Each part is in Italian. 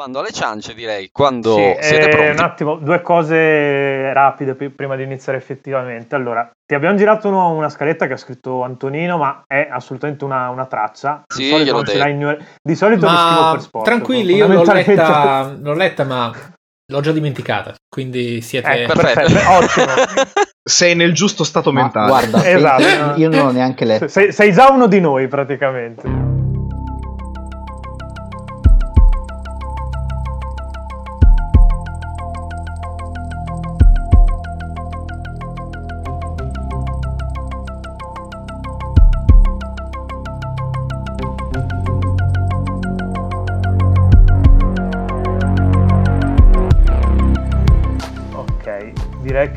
Quando alle ciance direi, quando Sì, siete eh, pronti. un attimo, due cose rapide pi- prima di iniziare effettivamente. Allora, ti abbiamo girato uno- una scaletta che ha scritto Antonino, ma è assolutamente una, una traccia. Di Sì, solito gliel'ho non ce detto. l'ha ignor- Di solito mi scrivo Ma per sport. tranquilli, io l'ho letta, l'ho letta, ma l'ho già dimenticata. Quindi siete. Ecco, Perfetto. perfetto, ottimo. Sei nel giusto stato Ma mentale. guarda, Esatto. io- io non l'ho neanche letto. Sei, sei già uno di noi praticamente.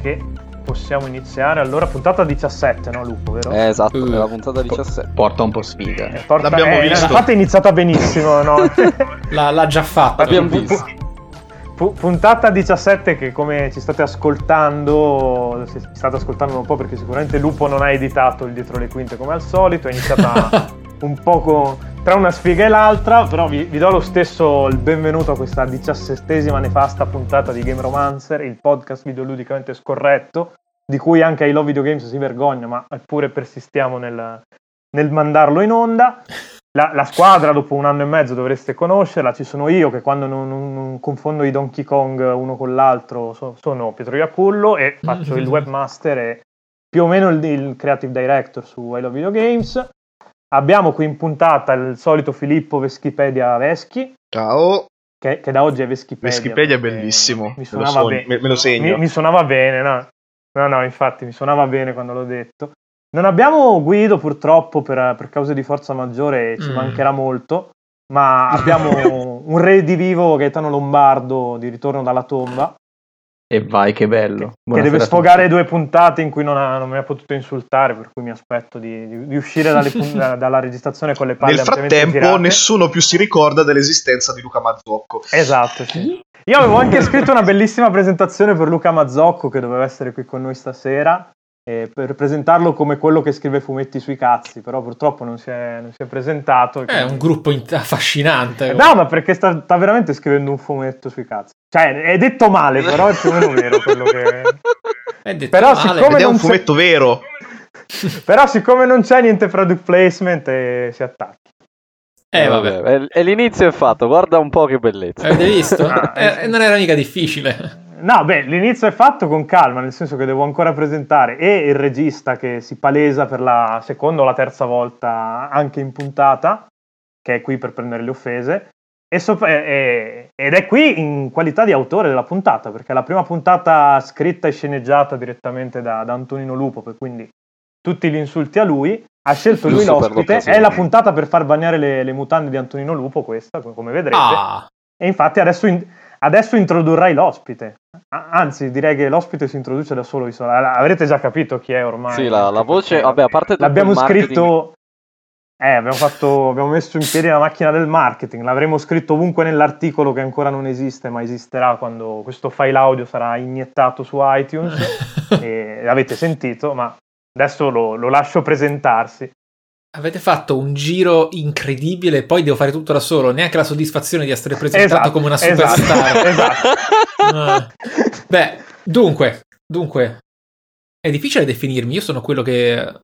Che possiamo iniziare. Allora, puntata 17, no Lupo, vero? Eh, esatto, Uh. nella puntata 17. Porta un po' sfiga. Eh, porta- l'abbiamo eh, visto. Infatti è iniziata benissimo, no? L'ha, l'ha già fatta. Abbiamo Pu- visto. pu- pu- puntata 17 che come ci state ascoltando, se ci state ascoltando un po' perché sicuramente Lupo non ha editato il dietro le quinte come al solito, è iniziata un poco tra una sfiga e l'altra, però vi, vi do lo stesso il benvenuto a questa diciassettesima nefasta puntata di Game Romancer, il podcast videoludicamente scorretto, di cui anche I Love Video Games si vergogna, ma eppure persistiamo nel, nel mandarlo in onda. La, la squadra dopo un anno e mezzo dovreste conoscerla, ci sono io che quando non, non- non confondo i Donkey Kong uno con l'altro so- sono Pietro Iacullo e faccio il webmaster e più o meno il, il creative director su I Love Video Games. Abbiamo qui in puntata il solito Filippo Veschipedia Veschi, Ciao. che, che da oggi è Veschipedia. Veschipedia è bellissimo. Mi Me lo, suonava, bene. me- me lo segno. Mi, mi suonava bene, no? No, no, infatti mi suonava bene quando l'ho detto. Non abbiamo Guido purtroppo per, per cause di forza maggiore, ci Mm. mancherà molto, ma abbiamo un redivivo Gaetano Lombardo di ritorno dalla tomba, E vai, che bello. che Buonasera deve sfogare due puntate in cui non, ha- non mi ha potuto insultare, per cui mi aspetto di, di- di uscire dalle pun- da- dalla registrazione con le palle Nel frattempo, girate. nessuno più si ricorda dell'esistenza di Luca Mazzocco. Esatto, sì. Io avevo anche scritto una bellissima presentazione per Luca Mazzocco che doveva essere qui con noi stasera eh, per presentarlo come quello che scrive fumetti sui cazzi, però purtroppo non si è, non si è presentato. È un gruppo in- affascinante. No, ma perché sta, sta veramente scrivendo un fumetto sui cazzi. Cioè, è detto male, però è più o meno vero quello che... È detto Però male. Ed è un non c'è- fumetto vero. Però siccome non c'è niente product placement eh, si attacca. Eh, vabbè. E, e l'inizio è fatto, guarda un po' che bellezza. Avete visto? Ah, Eh, non era mica difficile. No, beh, l'inizio è fatto con calma, nel senso che devo ancora presentare. E il regista che si palesa per la seconda o la terza volta anche in puntata, che è qui per prendere le offese, e sop- e- ed è qui in qualità di autore della puntata, perché è la prima puntata scritta e sceneggiata direttamente da, da Antonino Lupo, quindi tutti gli insulti a lui. Ha scelto lui Giusto l'ospite, è la puntata per far bagnare le, le mutande di Antonino Lupo questa, come vedrete. Ah, E infatti adesso, in- adesso introdurrai l'ospite. Anzi, direi che l'ospite si introduce da solo. Avrete già capito chi è ormai. Sì, la, la voce, vabbè, a parte tutto L'abbiamo marketing- scritto. Eh, abbiamo, fatto, abbiamo messo in piedi la macchina del marketing. L'avremo scritto ovunque nell'articolo che ancora non esiste, ma esisterà quando questo file audio sarà iniettato su iTunes. e l'avete sentito, ma adesso lo, lo lascio presentarsi. Avete fatto un giro incredibile poi devo fare tutto da solo. Neanche la soddisfazione di essere presentato Esatto, come una esatto, superstar. esatto. Ah. Beh, dunque, dunque, è difficile definirmi. Io sono quello che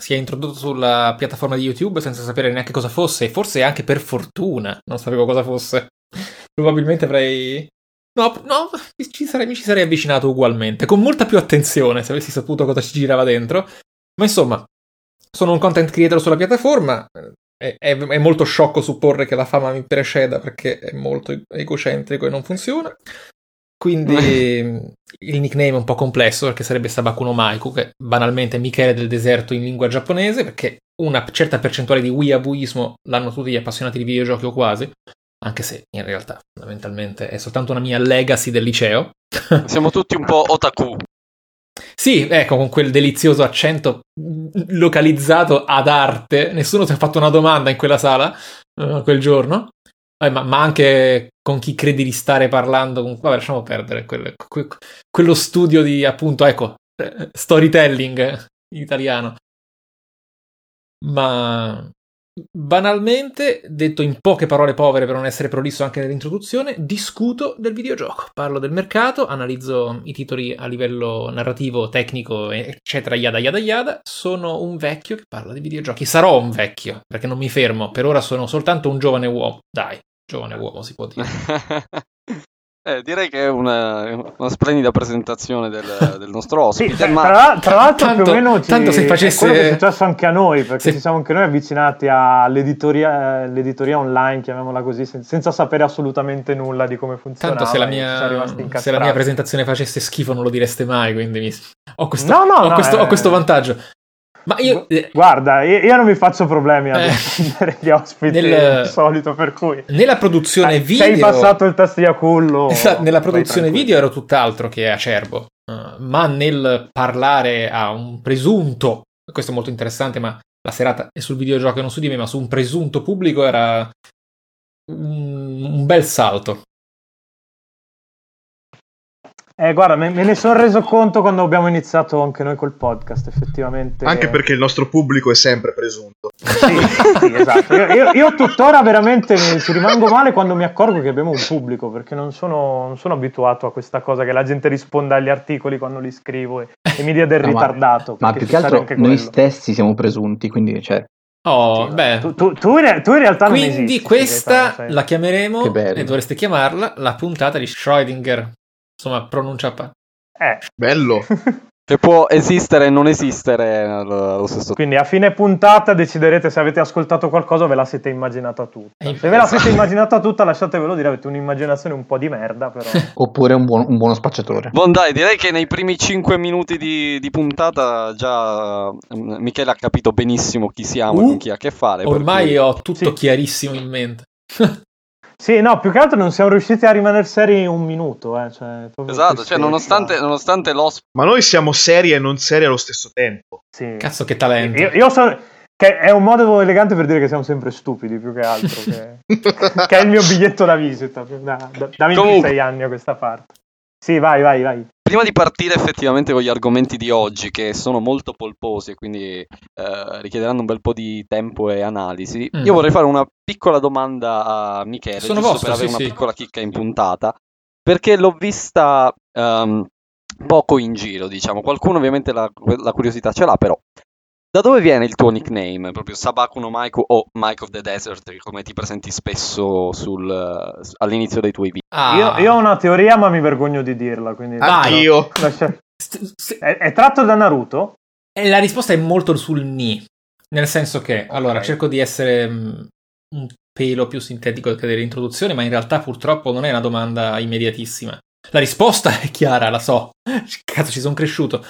si è introdotto sulla piattaforma di YouTube senza sapere neanche cosa fosse, e forse anche per fortuna non sapevo cosa fosse. Probabilmente avrei. No, no, ci sarei, mi ci sarei avvicinato ugualmente, con molta più attenzione se avessi saputo cosa ci girava dentro. Ma insomma, sono un content creator sulla piattaforma. È, è- è molto sciocco supporre che la fama mi preceda perché è molto egocentrico e non funziona. Quindi il nickname è un po' complesso perché sarebbe Sabakuno Maiku, che banalmente è Michele del deserto in lingua giapponese, perché una certa percentuale di weeabuismo l'hanno tutti gli appassionati di videogiochi o quasi, anche se in realtà fondamentalmente è soltanto una mia legacy del liceo. Siamo tutti un po' otaku. Sì, ecco, con quel delizioso accento localizzato ad arte. Nessuno ti ha fatto una domanda in quella sala eh, quel giorno. Eh, ma, ma anche con chi credi di stare parlando. con- Vabbè, lasciamo perdere quel- que- quello studio di appunto, ecco, eh, storytelling in italiano. Ma banalmente, detto in poche parole povere per non essere prolisso anche nell'introduzione, discuto del videogioco. Parlo del mercato, analizzo i titoli a livello narrativo, tecnico, eccetera, yada yada yada. Sono un vecchio che parla di videogiochi. Sarò un vecchio, perché non mi fermo. Per ora sono soltanto un giovane uomo. Dai, giovane uomo si può dire. Eh, direi che è una, una splendida presentazione del, del nostro ospite. Sì, ma... tra, tra, l'altro tanto, più o meno ci, tanto se facesse... è quello che è successo anche a noi, perché se... ci siamo anche noi avvicinati all'editoria, all'editoria online, chiamiamola così, sen- senza sapere assolutamente nulla di come funziona. Tanto se la, mia, se la mia presentazione facesse schifo non lo direste mai, quindi mi... ho, questo, no, no, ho, no, questo, eh... ho questo vantaggio. Ma io... Guarda, io, non mi faccio problemi a decidere gli ospiti nel, di solito, per cui... Nella produzione video... Sei passato il test di Acullo... Esatto, nella produzione video ero tutt'altro che acerbo, uh, ma nel parlare a un presunto... Questo è molto interessante, ma la serata è sul videogioco e non su di me, ma su un presunto pubblico era un, un bel salto. Eh, guarda, me, me, ne sono reso conto quando abbiamo iniziato anche noi col podcast, effettivamente. Anche perché il nostro pubblico è sempre presunto. Sì, sì esatto. Io, io, io, tuttora veramente ci rimango male quando mi accorgo che abbiamo un pubblico, perché non sono, non sono abituato a questa cosa che la gente risponda agli articoli quando li scrivo e, e mi dia del no, ritardato. Ma, ma più che altro noi stessi siamo presunti, quindi cioè... Oh, sì, beh. Tu, tu, tu, in, tu, in, realtà Quindi non esisti, questa la chiameremo, e dovreste chiamarla, la puntata di Schrödinger insomma, pronuncia pa- Eh. Bello. che può esistere e non esistere allo stesso tempo. Quindi a fine puntata deciderete se avete ascoltato qualcosa o ve la siete immaginata tutta. Se ve la siete immaginata tutta, lasciatevelo dire, avete un'immaginazione un po' di merda, però. Oppure un, buon, un buono spacciatore. Buon dai, direi che nei primi 5 minuti di, di puntata già mm, Michele ha capito benissimo chi siamo e Uh, con chi ha a che fare. Ormai cui... ho tutto Sì. chiarissimo in mente. Sì, no, più che altro non siamo riusciti a rimanere seri un minuto, eh, cioè, Esatto, cioè nonostante, nonostante l'ospite... Ma noi siamo seri e non seri allo stesso tempo. Sì. Cazzo, che talento. Io, io so che è un modo elegante per dire che siamo sempre stupidi più che altro, che, che è il mio biglietto da visita da, da, da 26 Comunque. anni a questa parte. Sì, vai, vai, vai. Prima di partire effettivamente con gli argomenti di oggi, che sono molto polposi e quindi eh, richiederanno un bel po' di tempo e analisi, Mm. io vorrei fare una piccola domanda a Michele, Sono giusto vostro, per avere sì, una sì. piccola chicca in puntata, perché l'ho vista ehm, poco in giro, diciamo. Qualcuno ovviamente la, la curiosità ce l'ha, però. Da dove viene il tuo nickname? Proprio Sabaku no Maiku o Mike of the Desert, come ti presenti spesso sul, all'inizio dei tuoi video? Ah. Io, io ho una teoria, ma mi vergogno di dirla, quindi... Vai. Anch'io. Lascia- St- st- È, è tratto da Naruto? E la risposta è molto sul ni. Nel senso che, allora, cerco di essere mm, un pelo più sintetico che dell'introduzione, ma in realtà purtroppo non è una domanda immediatissima. La risposta è chiara, la so. Cazzo, ci sono cresciuto.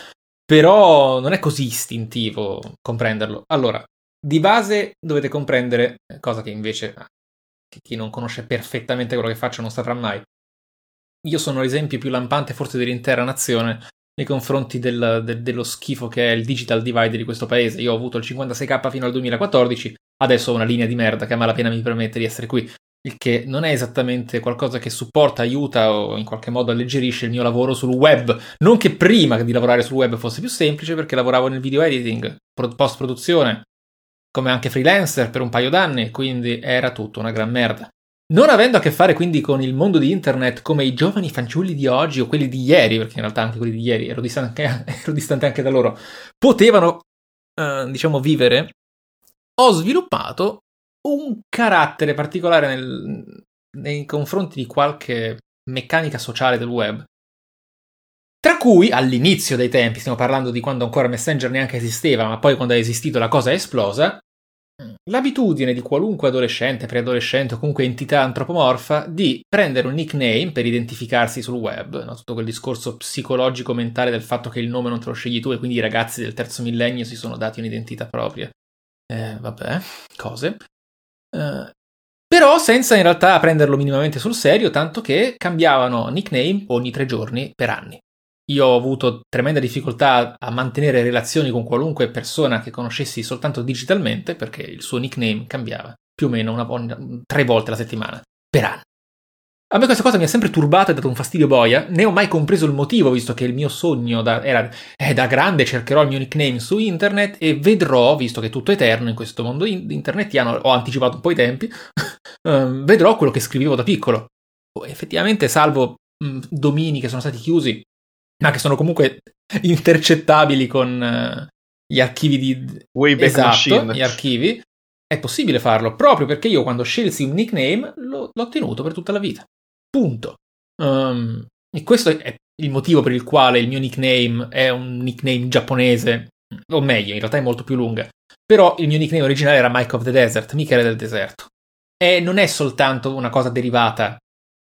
Però non è così istintivo comprenderlo. Allora, di base dovete comprendere, cosa che invece ah, chi non conosce perfettamente quello che faccio non saprà mai. Io sono l'esempio più lampante forse dell'intera nazione nei confronti del- del- dello schifo che è il digital divide di questo paese. Io ho avuto il 56k fino al 2014, adesso ho una linea di merda che a malapena mi permette di essere qui. Il che non è esattamente qualcosa che supporta, aiuta o in qualche modo alleggerisce il mio lavoro sul web. Non che prima di lavorare sul web fosse più semplice, perché lavoravo nel video editing, pro- post-produzione, come anche freelancer per un paio d'anni, quindi era tutto una gran merda. Non avendo a che fare quindi con il mondo di internet come i giovani fanciulli di oggi o quelli di ieri, perché in realtà anche quelli di ieri ero distante, ero distante anche da loro, potevano, eh, diciamo, vivere, ho sviluppato un carattere particolare nel- nei confronti di qualche meccanica sociale del web. Tra cui all'inizio dei tempi, stiamo parlando di quando ancora Messenger neanche esisteva, ma poi quando è esistito la cosa è esplosa, l'abitudine di qualunque adolescente, preadolescente o comunque entità antropomorfa di prendere un nickname per identificarsi sul web, no? tutto quel discorso psicologico mentale del fatto che il nome non te lo scegli tu e quindi i ragazzi del terzo millennio si sono dati un'identità propria. Eh, vabbè, cose. Eh, però senza in realtà prenderlo minimamente sul serio, tanto che cambiavano nickname ogni tre giorni per anni. Io ho avuto tremenda difficoltà a mantenere relazioni con qualunque persona che conoscessi soltanto digitalmente perché il suo nickname cambiava più o meno una, ogni- tre volte alla settimana per anni. A me questa cosa mi ha sempre turbato e dato un fastidio boia. Ne ho mai compreso il motivo, visto che il mio sogno da, era eh, da grande cercherò il mio nickname su internet e vedrò, visto che è tutto eterno in questo mondo in- internetiano, ho anticipato un po' i tempi, um, vedrò quello che scrivevo da piccolo. Oh, effettivamente, salvo mh, domini che sono stati chiusi, ma che sono comunque intercettabili con uh, gli archivi di... Wayback esatto, Machine. gli archivi, è possibile farlo, proprio perché io quando scelsi un nickname l'ho, l'ho tenuto per tutta la vita. Punto. Um, e questo è il motivo per il quale il mio nickname è un nickname giapponese, o meglio, in realtà è molto più lunga. Però il mio nickname originale era Mike of the Desert, Michele del deserto. E non è soltanto una cosa derivata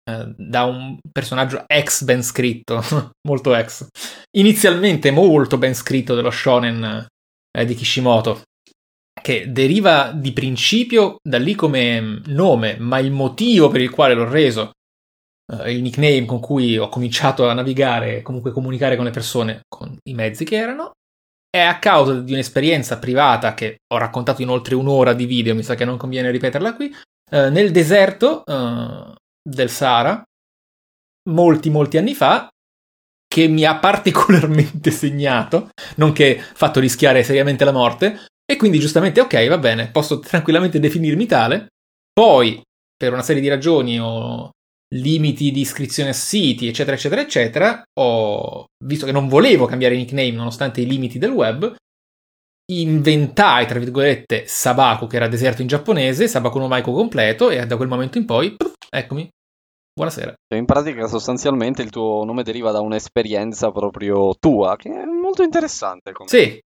uh, da un personaggio ex ben scritto, molto ex. Inizialmente molto ben scritto dello shonen uh, di Kishimoto, che deriva di principio da lì come nome, ma il motivo per il quale l'ho reso uh, il nickname con cui ho cominciato a navigare, comunque comunicare con le persone con i mezzi che erano, è a causa di un'esperienza privata che ho raccontato in oltre un'ora di video, mi sa che non conviene ripeterla qui, uh, nel deserto uh, del Sahara, molti molti anni fa, che mi ha particolarmente segnato, nonché fatto rischiare seriamente la morte, e quindi giustamente ok, va bene, posso tranquillamente definirmi tale, poi per una serie di ragioni ho limiti di iscrizione a siti, eccetera, eccetera, eccetera, ho visto che non volevo cambiare nickname nonostante i limiti del web, inventai, tra virgolette, Sabaku, che era deserto in giapponese, Sabaku no Maiko completo, e da quel momento in poi, eccomi, buonasera. In pratica, sostanzialmente, il tuo nome deriva da un'esperienza proprio tua, che è molto interessante. Comunque. Sì,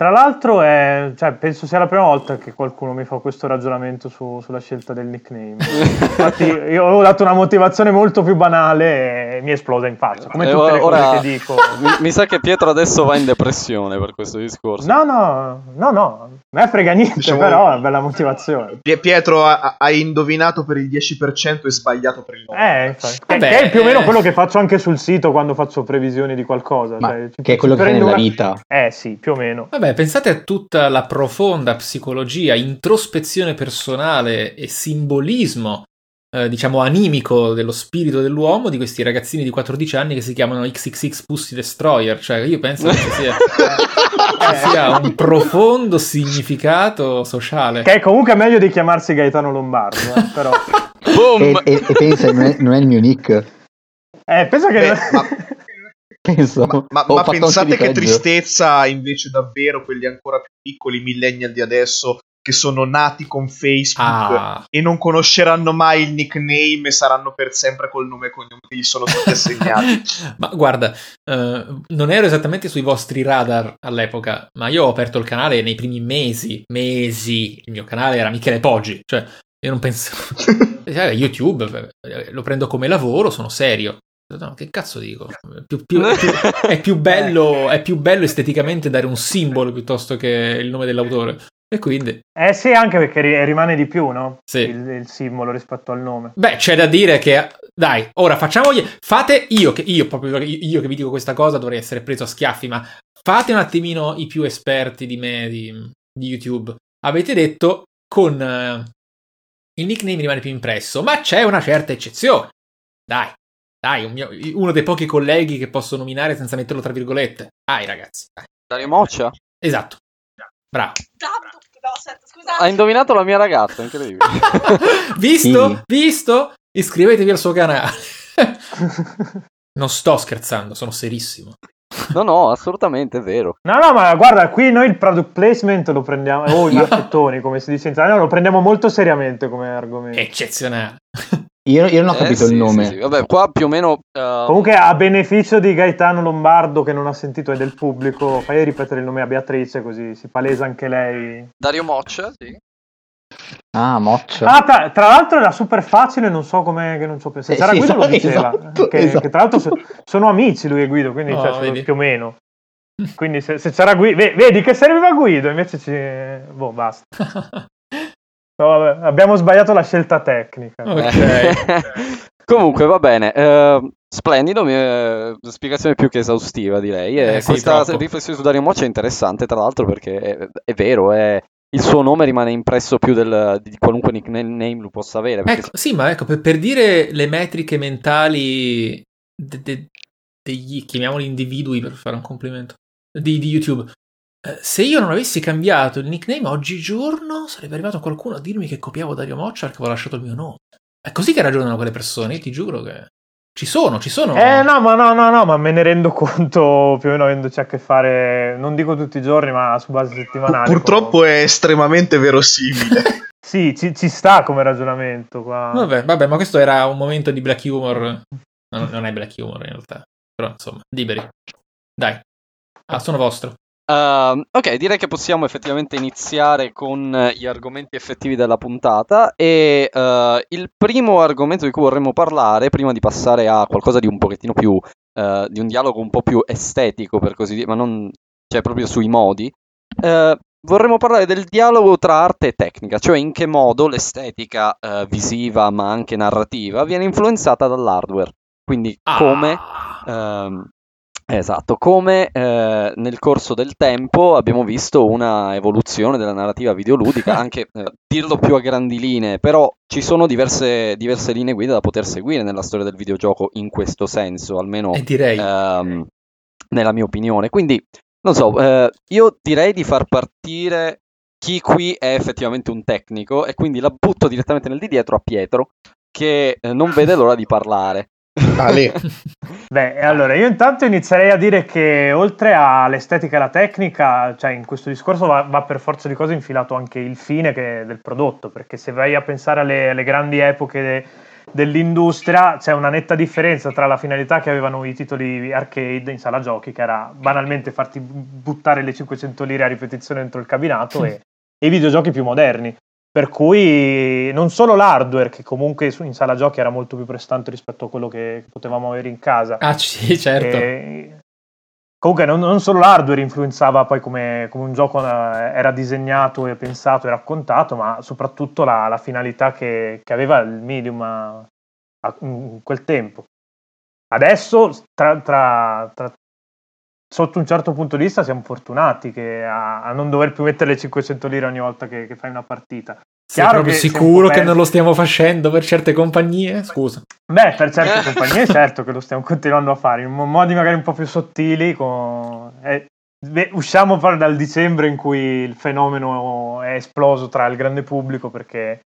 tra l'altro, è, cioè, penso sia la prima volta che qualcuno mi fa questo ragionamento su, sulla scelta del nickname. Infatti, io ho dato una motivazione molto più banale e mi è esplosa in faccia. Come tutte le ora, cose che dico. Mi, mi, sa che Pietro adesso va in depressione per questo discorso. No, no, no, no. Me frega niente, diciamo, però è una bella motivazione. Pietro ha, ha, indovinato per il 10% e sbagliato per il 9%. Eh, infatti. Vabbè, che, è più o meno quello che faccio anche sul sito quando faccio previsioni di qualcosa. Cioè, che è quello che fai nella una... vita. Eh sì, più o meno. Vabbè, pensate a tutta la profonda psicologia, introspezione personale e simbolismo, eh, diciamo, animico dello spirito dell'uomo di questi ragazzini di 14 anni che si chiamano XXX Pussy Destroyer. Cioè, io penso che ci sia, ci sia un profondo significato sociale. Che è comunque meglio di chiamarsi Gaetano Lombardo, eh, però. e, e, e, pensa, non è, non è, il mio nick. Eh, pensa che... Beh, ma Penso. Ma, ma, ma pensate che tristezza invece davvero quelli ancora più piccoli millennial di adesso che sono nati con Facebook ah. e non conosceranno mai il nickname e saranno per sempre col nome e cognome che gli sono stati assegnati. ma guarda, uh, non ero esattamente sui vostri radar all'epoca, ma io ho aperto il canale nei primi mesi, mesi, il mio canale era Michele Poggi, cioè io non penso... Eh, YouTube eh, lo prendo come lavoro, sono serio. No, che cazzo dico? Più, più, più, è, più bello, è più bello esteticamente dare un simbolo piuttosto che il nome dell'autore. E quindi. Eh sì, anche perché rimane di più, no? Sì. Il, il, simbolo rispetto al nome. Beh, c'è da dire che. Dai, ora facciamogli. Fate io che io proprio io che vi dico questa cosa dovrei essere preso a schiaffi, ma fate un attimino i più esperti di me di, di YouTube. Avete detto con uh, il nickname rimane più impresso, ma c'è una certa eccezione. Dai, dai, un mio, uno dei pochi colleghi che posso nominare senza metterlo tra virgolette. Dai, ragazzi. Dai. Dario Moccia? Esatto. Bravo. Ha indovinato la mia ragazza, incredibile. visto? Sì. Visto? Iscrivetevi al suo canale. non sto scherzando, sono serissimo. No, no, assolutamente, è vero. No, no, ma guarda, qui noi il product placement lo prendiamo, o oh, i marchettoni, come si dice in no, lo prendiamo molto seriamente come argomento. Eccezionale. Io, io, non ho capito eh, il nome. Sì, sì. Vabbè, qua più o meno. Uh... Comunque, a beneficio di Gaetano Lombardo, che non ha sentito e del pubblico, fai ripetere il nome a Beatrice, così si palesa anche lei. Dario Moccia, sì. Ah, Moccia. Ah, tra, tra, l'altro era super facile, non so come che non ci ho pensato. C'era eh, sì, Guido lo diceva. Esatto, che, esatto. che, tra l'altro so, sono amici lui e Guido, quindi oh, cioè, più o meno. Quindi se, se c'era Guido, vedi che serviva Guido, invece ci... Boh, basta. No, vabbè, abbiamo sbagliato la scelta tecnica. Ok. Comunque va bene. Uh, splendido, uh, spiegazione più che esaustiva direi. Eh, questa sì, riflessione su Dario Moccia è interessante tra l'altro perché è, è vero, è, il suo nome rimane impresso più del, di qualunque nickname lo possa avere. Ecco, sì, ma ecco, per, per, dire le metriche mentali de, de, degli, chiamiamoli individui per fare un complimento, di, di YouTube, eh, se io non avessi cambiato il nickname oggigiorno sarebbe arrivato qualcuno a dirmi che copiavo Dario Moccia che avevo lasciato il mio nome. È così che ragionano quelle persone, io ti giuro che... Ci sono, ci sono. Eh no, ma no, no, no, ma me ne rendo conto più o meno avendoci a che fare, non dico tutti i giorni, ma su base settimanale. Purtroppo come... è estremamente verosimile. sì, ci, ci, sta come ragionamento qua. Vabbè, vabbè, ma questo era un momento di black humor. No, non è black humor in realtà, però insomma, liberi. Dai, ah, sono vostro. Uh, ok, direi che possiamo effettivamente iniziare con gli argomenti effettivi della puntata e uh, il primo argomento di cui vorremmo parlare, prima di passare a qualcosa di un pochettino più, uh, di un dialogo un po' più estetico per così dire, ma non, cioè proprio sui modi, vorremmo parlare del dialogo tra arte e tecnica, cioè in che modo l'estetica visiva ma anche narrativa viene influenzata dall'hardware, quindi come... Ah. Uh, Esatto, come eh, nel corso del tempo abbiamo visto una evoluzione della narrativa videoludica, anche eh, dirlo più a grandi linee, però ci sono diverse, diverse, linee guida da poter seguire nella storia del videogioco in questo senso, almeno ehm, nella mia opinione. Quindi, non so, eh, io direi di far partire chi qui è effettivamente un tecnico e quindi la butto direttamente nel di dietro a Pietro, che eh, non vede l'ora di parlare. Vale. Beh, allora io intanto inizierei a dire che oltre all'estetica e alla tecnica, cioè in questo discorso va, va per forza di cose infilato anche il fine che, del prodotto, perché se vai a pensare alle, alle grandi epoche de, dell'industria c'è una netta differenza tra la finalità che avevano i titoli arcade in sala giochi, che era banalmente farti buttare le 500 lire a ripetizione dentro il cabinato, e i videogiochi più moderni. Per cui non solo l'hardware, che comunque in sala giochi era molto più prestante rispetto a quello che potevamo avere in casa. Ah, sì, certo. E... Comunque non, non, solo l'hardware influenzava poi come, come, un gioco eh, era disegnato e pensato e raccontato, ma soprattutto la, la finalità che, che, aveva il medium a, a, in quel tempo. Adesso, tra, tra, tra, sotto un certo punto di vista siamo fortunati a, a, non dover più mettere le 500 lire ogni volta che, che fai una partita. Sei Chiaro proprio sicuro che non lo stiamo facendo per certe compagnie? Scusa. Beh, per certe compagnie certo che lo stiamo continuando a fare, in modi magari un po' più sottili. Con... Eh, beh, usciamo dal dicembre in cui il fenomeno è esploso tra il grande pubblico perché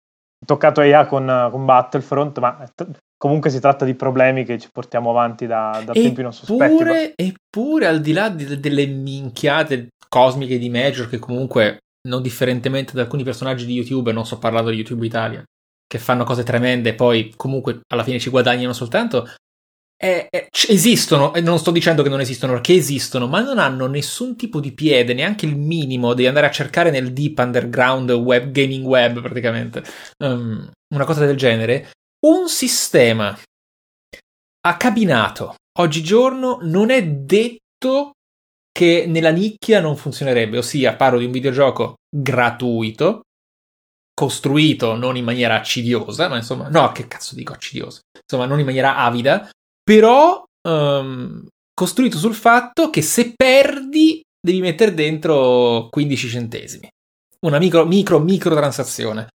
toccato EA con, con Battlefront, ma comunque si tratta di problemi che ci portiamo avanti da, da tempi non sospetti. Eppure, al di là di, delle minchiate cosmiche di Major, che comunque, non differentemente da alcuni personaggi di YouTube, non sto parlando di YouTube Italia, che fanno cose tremende e poi comunque alla fine ci guadagnano soltanto, è, è, esistono, e non sto dicendo che non esistono, perché esistono, ma non hanno nessun tipo di piede, neanche il minimo di andare a cercare nel deep underground web, gaming web praticamente, um, una cosa del genere, un sistema a cabinato oggigiorno non è detto che nella nicchia non funzionerebbe, ossia parlo di un videogioco gratuito, costruito non in maniera accidiosa, ma insomma, no, che cazzo dico accidiosa, insomma, non in maniera avida, però um, costruito sul fatto che se perdi devi mettere dentro 15 centesimi, una micro, micro, micro transazione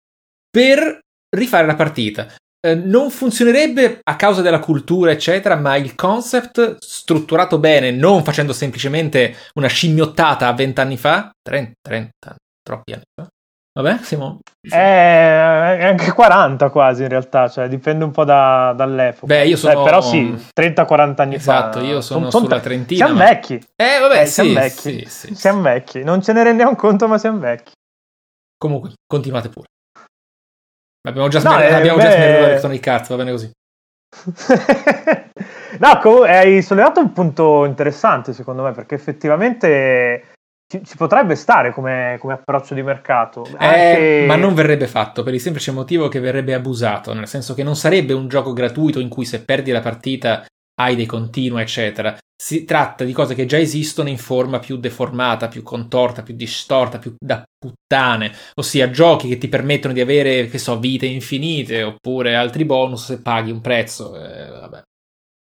per rifare la partita. Eh, non funzionerebbe a causa della cultura, eccetera, ma il concept strutturato bene, non facendo semplicemente una scimmiottata a vent'anni fa, 30, 30, troppi anni fa. Vabbè, siamo... È anche 40 quasi in realtà, cioè dipende un po' da, dall'epoca. Beh, io sono... Eh, però sì, 30-40 anni esatto, fa. Esatto, io sono, sono sulla trentina. Siamo ma... vecchi. Eh, vabbè, eh, sì, siamo vecchi. Sì, sì, siamo vecchi. Non ce ne rendiamo conto, ma siamo vecchi. Comunque, continuate pure. Abbiamo già, smer- no, abbiamo beh... già smerito Electronic Arts, va bene così. no, comunque hai sollevato un punto interessante secondo me, perché effettivamente ci, ci potrebbe stare come, come, approccio di mercato. Eh, Anche... ma non verrebbe fatto per il semplice motivo che verrebbe abusato, nel senso che non sarebbe un gioco gratuito in cui se perdi la partita hai dei continua, eccetera. Si tratta di cose che già esistono in forma più deformata, più contorta, più distorta, più da puttane, ossia giochi che ti permettono di avere, che so, vite infinite oppure altri bonus se paghi un prezzo. Eh, vabbè.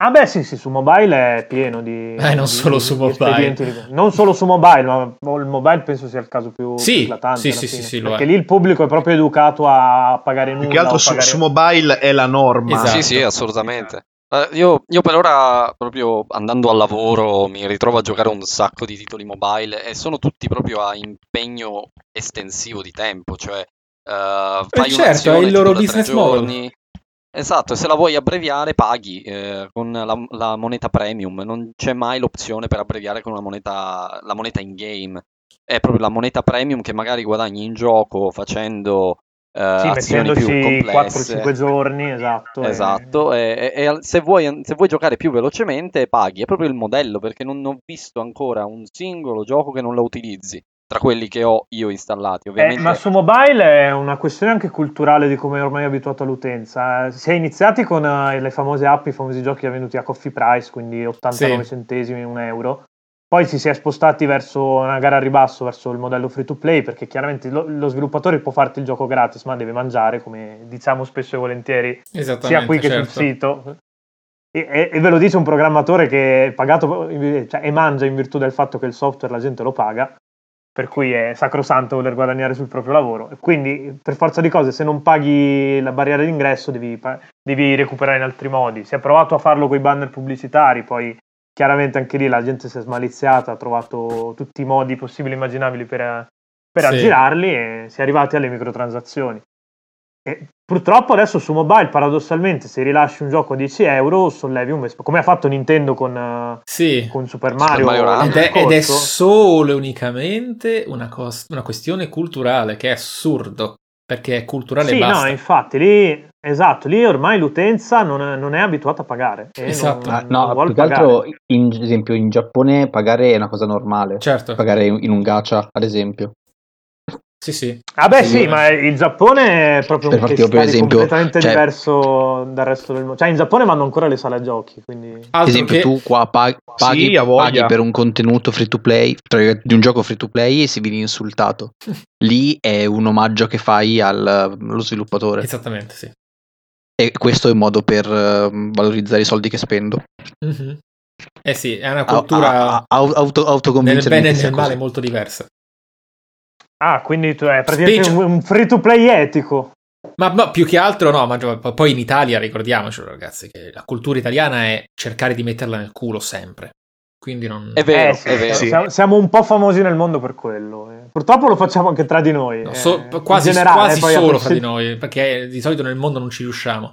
Ah beh sì, sì, su mobile è pieno di... Eh, non di, solo di, su mobile. Di, non solo su mobile, ma il mobile penso sia il caso più, sì, eclatante. Sì, sì, sì, sì, Perché lì il pubblico è proprio educato a pagare nulla. Più che altro su, pagare... su, mobile è la norma. Esatto. Sì, sì, assolutamente. Uh, io, io, per ora, proprio andando al lavoro, mi ritrovo a giocare un sacco di titoli mobile e sono tutti proprio a impegno estensivo di tempo, cioè uh, fai eh certo, è il loro business model. Esatto, se la vuoi abbreviare paghi eh, con la, la, moneta premium, non c'è mai l'opzione per abbreviare con la moneta, la moneta in game. È proprio la moneta premium che magari guadagni in gioco facendo eh, sì, azioni più complesse. 4-5 giorni, esatto. Esatto, e, e, e se, vuoi, se, vuoi, giocare più velocemente paghi, è proprio il modello perché non ho visto ancora un singolo gioco che non la utilizzi tra quelli che ho io installati. Ovviamente. Eh, ma su mobile è una questione anche culturale di come ormai è abituato l'utenza. Si è iniziati con uh, le famose app, i famosi giochi venuti a coffee price, quindi 89 sì. centesimi, un euro. Poi si, si è spostati verso una gara a ribasso, verso il modello free to play, perché chiaramente lo, lo sviluppatore può farti il gioco gratis, ma deve mangiare, come diciamo spesso e volentieri, sia qui che certo. sul sito. E, e, e, ve lo dice un programmatore che è pagato cioè, e mangia in virtù del fatto che il software la gente lo paga per cui è sacrosanto voler guadagnare sul proprio lavoro. Quindi, per forza di cose, se non paghi la barriera d'ingresso, devi, devi recuperare in altri modi. Si è provato a farlo con i banner pubblicitari, poi chiaramente anche lì la gente si è smaliziata, ha trovato tutti i modi possibili e immaginabili per, per sì. aggirarli e si è arrivati alle microtransazioni. E purtroppo adesso su mobile, paradossalmente, se rilasci un gioco a 10 euro, sollevi un vespa, come ha fatto Nintendo con, sì. con Super Mario. Super Mario ed, è, ed, è, solo e unicamente una, cos- una, questione culturale, che è assurdo, perché è culturale sì, basta. no, infatti, lì, esatto, lì ormai l'utenza non è, non è abituata a pagare. Esatto. Non, no, più che altro, in, ad esempio, in Giappone pagare è una cosa normale. Certo. Pagare in un gacha, ad esempio. Sì, sì. Ah beh sì, ma il Giappone è proprio per un case per esempio, completamente cioè, diverso dal resto del mondo. Cioè in Giappone vanno ancora le sale giochi, quindi... Ad esempio che... tu qua paghi, paghi, sì, paghi, per un contenuto free to play, di un gioco free to play e si viene insultato. Lì è un omaggio che fai al, allo sviluppatore. Esattamente, sì. E questo è un modo per uh, valorizzare i soldi che spendo. Mm-hmm. Eh sì, è una cultura... A, a, a, auto, nel bene e nel male molto diversa. Ah, quindi tu è praticamente Specie... un free to play etico. Ma, ma, più che altro no, ma poi in Italia ricordiamocelo ragazzi che la cultura italiana è cercare di metterla nel culo sempre. Quindi non... È vero, eh, sì, è vero. Siamo, siamo, un po' famosi nel mondo per quello. Eh. Purtroppo lo facciamo anche tra di noi. No, so, eh, quasi, generale, quasi solo tra di noi, perché di solito nel mondo non ci riusciamo.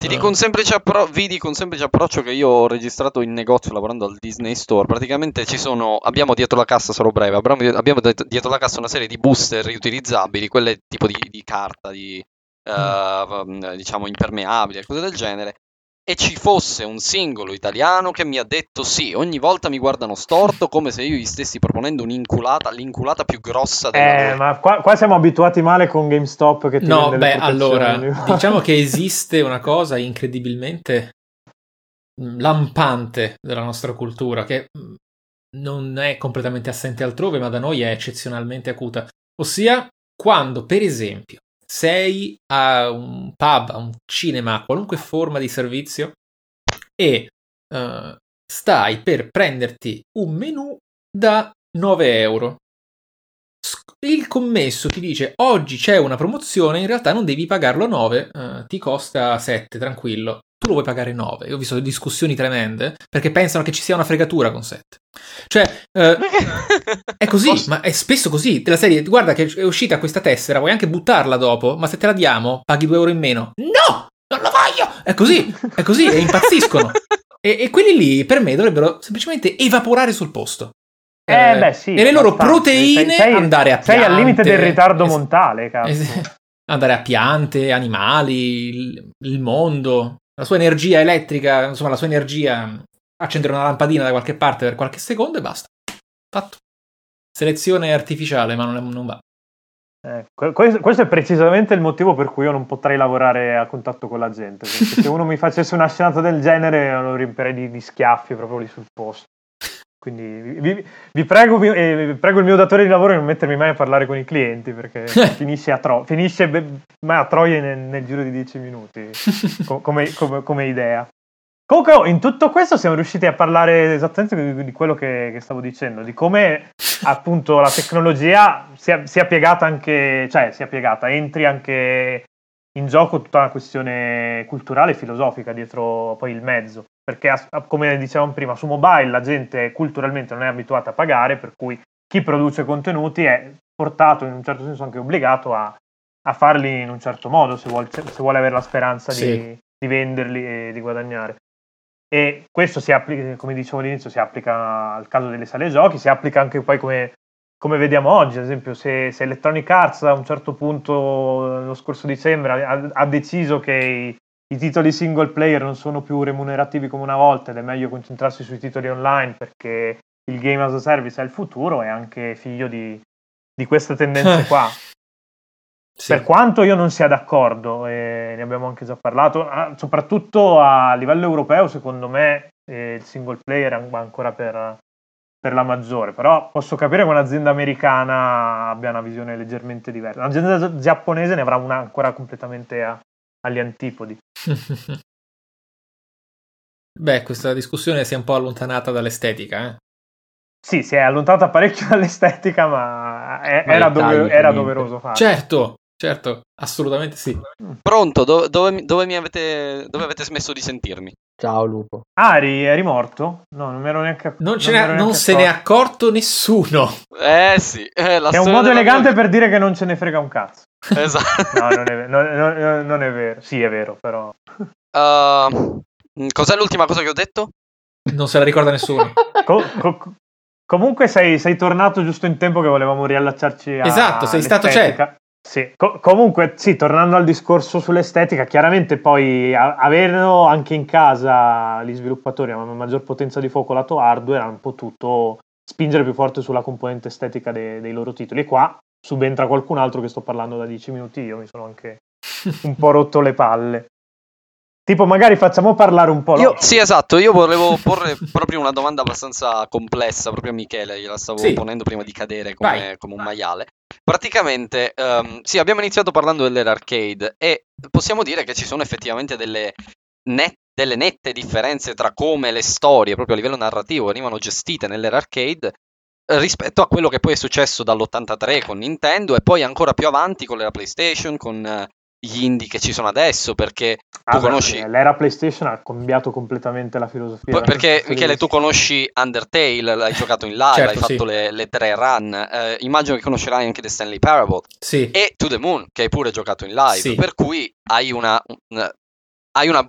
Ti dico un semplice appro- vi dico un semplice approccio che io ho registrato in negozio lavorando al Disney Store. Praticamente ci sono, abbiamo dietro la cassa, sarò breve, abbiamo, abbiamo dietro la cassa una serie di booster riutilizzabili, quelle tipo di, di carta, di, uh, diciamo impermeabili, cose del genere e ci fosse un singolo italiano che mi ha detto sì, ogni volta mi guardano storto come se io gli stessi proponendo un'inculata, l'inculata più grossa della Eh, ma qua, qua, siamo abituati male con GameStop che ti No, beh, allora, diciamo che esiste una cosa incredibilmente lampante della nostra cultura che mm, non è completamente assente altrove, ma da noi è eccezionalmente acuta. Ossia, quando, per esempio, sei a un pub, a un cinema, a qualunque forma di servizio e uh, stai per prenderti un menù da 9 euro. Il commesso ti dice oggi c'è una promozione, in realtà non devi pagarlo a 9, uh, ti costa 7, tranquillo tu lo vuoi pagare 9. Io ho visto discussioni tremende perché pensano che ci sia una fregatura con 7. Cioè, eh, è così, ma è spesso così. Della serie, guarda che è uscita questa tessera, vuoi anche buttarla dopo, ma se te la diamo, paghi 2 euro in meno. No! Non lo voglio! È così, è così, e impazziscono. e, e quelli lì, per me, dovrebbero semplicemente evaporare sul posto. Eh, eh beh, sì. E le loro proteine sei, sei, andare a piante. Sei al limite del ritardo es- montale, cazzo. Es- andare a piante, animali, il, il mondo la sua energia elettrica, insomma la sua energia, accendere una lampadina da qualche parte per qualche secondo e basta. Fatto. Selezione artificiale, ma non, non va. Eh, questo è precisamente il motivo per cui io non potrei lavorare a contatto con la gente. Perché se uno mi facesse una scenata del genere, lo riempirei di, di schiaffi proprio lì sul posto. Quindi vi, vi, prego, vi, eh, prego, il mio datore di lavoro di non mettermi mai a parlare con i clienti perché finisce, a, tro- finisce be- a troie nel, nel, giro di 10 minuti come, come, come, idea. Comunque, oh, in tutto questo siamo riusciti a parlare esattamente di, quello che, che, stavo dicendo, di come appunto la tecnologia sia, sia, piegata anche, cioè sia piegata, entri anche in gioco tutta una questione culturale e filosofica dietro poi il mezzo. Perché, come dicevamo prima, su mobile la gente culturalmente non è abituata a pagare, per cui chi produce contenuti è portato in un certo senso anche obbligato a, a farli in un certo modo se vuole, se vuole avere la speranza sì. di, di venderli e di guadagnare. E questo si applica, come dicevo all'inizio, si applica al caso delle sale giochi, si applica anche poi come, come vediamo oggi, ad esempio se, se, Electronic Arts a un certo punto lo scorso dicembre ha, ha deciso che i, i, titoli single player non sono più remunerativi come una volta ed è meglio concentrarsi sui titoli online perché il game as a service è il futuro, è anche figlio di, di queste tendenze qua. Sì. Per quanto io non sia d'accordo, e ne abbiamo anche già parlato, soprattutto a livello europeo, secondo me eh, il single player è ancora per, per, la maggiore. Però posso capire che un'azienda americana abbia una visione leggermente diversa. Un'azienda giapponese ne avrà una ancora completamente a, agli antipodi. Beh, questa discussione si è un po' allontanata dall'estetica, eh? Sì, si è allontanata parecchio dall'estetica, ma era, dove, era doveroso farlo. Certo, Certo, assolutamente sì. Pronto, do- dove, dove, mi avete, dove avete smesso di sentirmi? Ciao Lupo. Ari, eri morto? No, non mi ero neanche accorto. Non, non, non se ne è accorto nessuno. Eh sì. Eh, è un modo elegante mia... per dire che non ce ne frega un cazzo. Esatto. no, non è, non, non è, vero. Sì, è vero, però... Uh, cos'è l'ultima cosa che ho detto? Non se la ricorda nessuno. co- co- comunque sei, sei, tornato giusto in tempo che volevamo riallacciarci a... Esatto, sei stato... Cioè, sì, Co- comunque sì, tornando al discorso sull'estetica, chiaramente poi a- averlo anche in casa gli sviluppatori hanno una maggior potenza di fuoco lato hardware, hanno potuto spingere più forte sulla componente estetica de- dei loro titoli. E qua subentra qualcun altro che sto parlando da 10 minuti, io mi sono anche un po' rotto le palle. Tipo, magari facciamo parlare un po'. Io, sì, esatto. Io volevo porre proprio una domanda abbastanza complessa, proprio a Michele. Gliela stavo sì. ponendo prima di cadere come, come un maiale. Praticamente, um, sì, abbiamo iniziato parlando dell'era arcade e possiamo dire che ci sono effettivamente delle, net, delle nette differenze tra come le storie, proprio a livello narrativo, venivano gestite nell'era arcade rispetto a quello che poi è successo dall'83 con Nintendo e poi ancora più avanti con l'era PlayStation, con gli indie che ci sono adesso perché ah, tu conosci beh, l'era PlayStation ha cambiato completamente la filosofia. Perché Michele tu conosci Undertale l'hai giocato in live certo, hai fatto le, le, tre run eh, immagino che conoscerai anche The Stanley Parable sì. e To The Moon che hai pure giocato in live sì. per cui hai una, una, hai una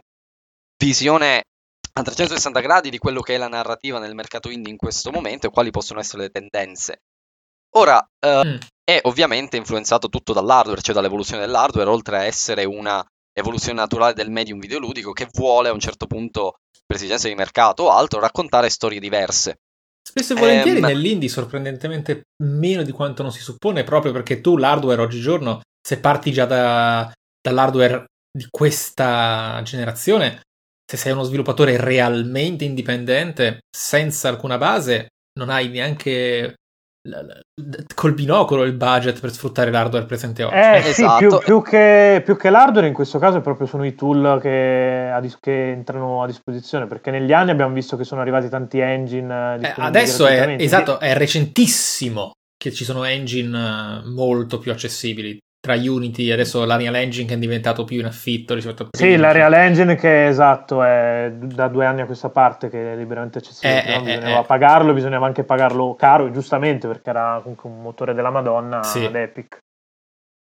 visione a 360 gradi di quello che è la narrativa nel mercato indie in questo momento e quali possono essere le tendenze. Ora uh, mm. è ovviamente influenzato tutto dall'hardware, cioè dall'evoluzione dell'hardware, oltre a essere una evoluzione naturale del medium videoludico che vuole a un certo punto, per esigenze di mercato o altro, raccontare storie diverse. Spesso e volentieri ehm... nell'indie sorprendentemente meno di quanto non si suppone, proprio perché tu l'hardware oggigiorno, se parti già da, dall'hardware di questa generazione, se sei uno sviluppatore realmente indipendente, senza alcuna base, non hai neanche col binocolo il budget per sfruttare l'hardware presente oggi. Eh, esatto. sì, più, più, che, più, che, l'hardware in questo caso proprio sono i tool che, che, entrano a disposizione, perché negli anni abbiamo visto che sono arrivati tanti engine. Eh, adesso è, esatto, è recentissimo che ci sono engine molto più accessibili tra Unity adesso l'Unreal Engine che è diventato più in affitto rispetto a prima. Sì, l'Unreal Engine che esatto è da due anni a questa parte che è liberamente accessibile, eh, no? eh, bisognava eh. pagarlo, bisognava anche pagarlo caro, giustamente perché era comunque un motore della Madonna sì. ad Epic.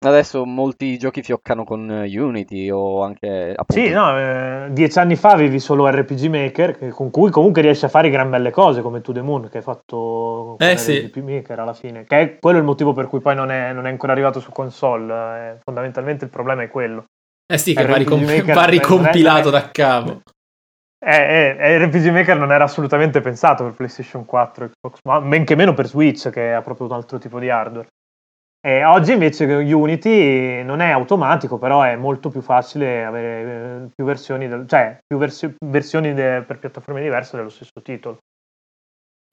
Adesso molti giochi fioccano con Unity o anche... Appunto... Sì, no, eh, dieci anni fa avevi solo RPG Maker, con cui comunque riesci a fare gran belle cose come To The Moon che hai fatto con eh, sì. RPG Maker alla fine, che è quello il motivo per cui poi non è, non è ancora arrivato su console, eh, fondamentalmente il problema è quello. Eh sì, che va, ricomp- va, ricompilato è, da capo. Eh, eh, RPG Maker non era assolutamente pensato per PlayStation 4 Xbox, ma men che meno per Switch che ha proprio un altro tipo di hardware. E oggi invece Unity non è automatico, però è molto più facile avere eh, più versioni, del, cioè più versi- versioni de- per piattaforme diverse dello stesso titolo.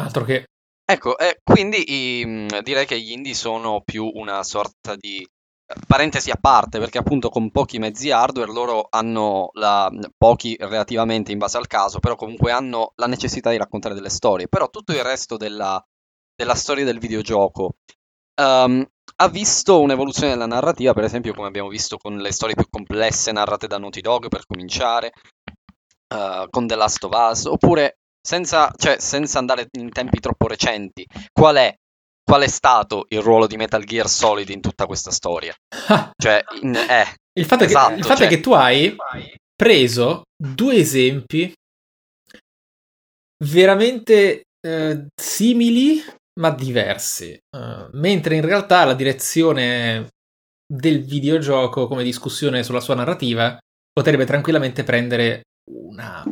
Altro che... Ecco, eh, quindi i, direi che gli indie sono più una sorta di parentesi a parte, perché appunto con pochi mezzi hardware loro hanno la, pochi relativamente in base al caso, però comunque hanno la necessità di raccontare delle storie. Però tutto il resto della, della storia del videogioco um, ha visto un'evoluzione della narrativa, per esempio come abbiamo visto con le storie più complesse narrate da Naughty Dog per cominciare, uh, con The Last of Us, oppure senza, cioè, senza andare in tempi troppo recenti, qual è qual è stato il ruolo di Metal Gear Solid in tutta questa storia. cioè, in, eh, il fatto, esatto, è, che, il fatto cioè... è che tu hai preso due esempi veramente eh, simili ma diversi, uh, mentre in realtà la direzione del videogioco come discussione sulla sua narrativa potrebbe tranquillamente prendere una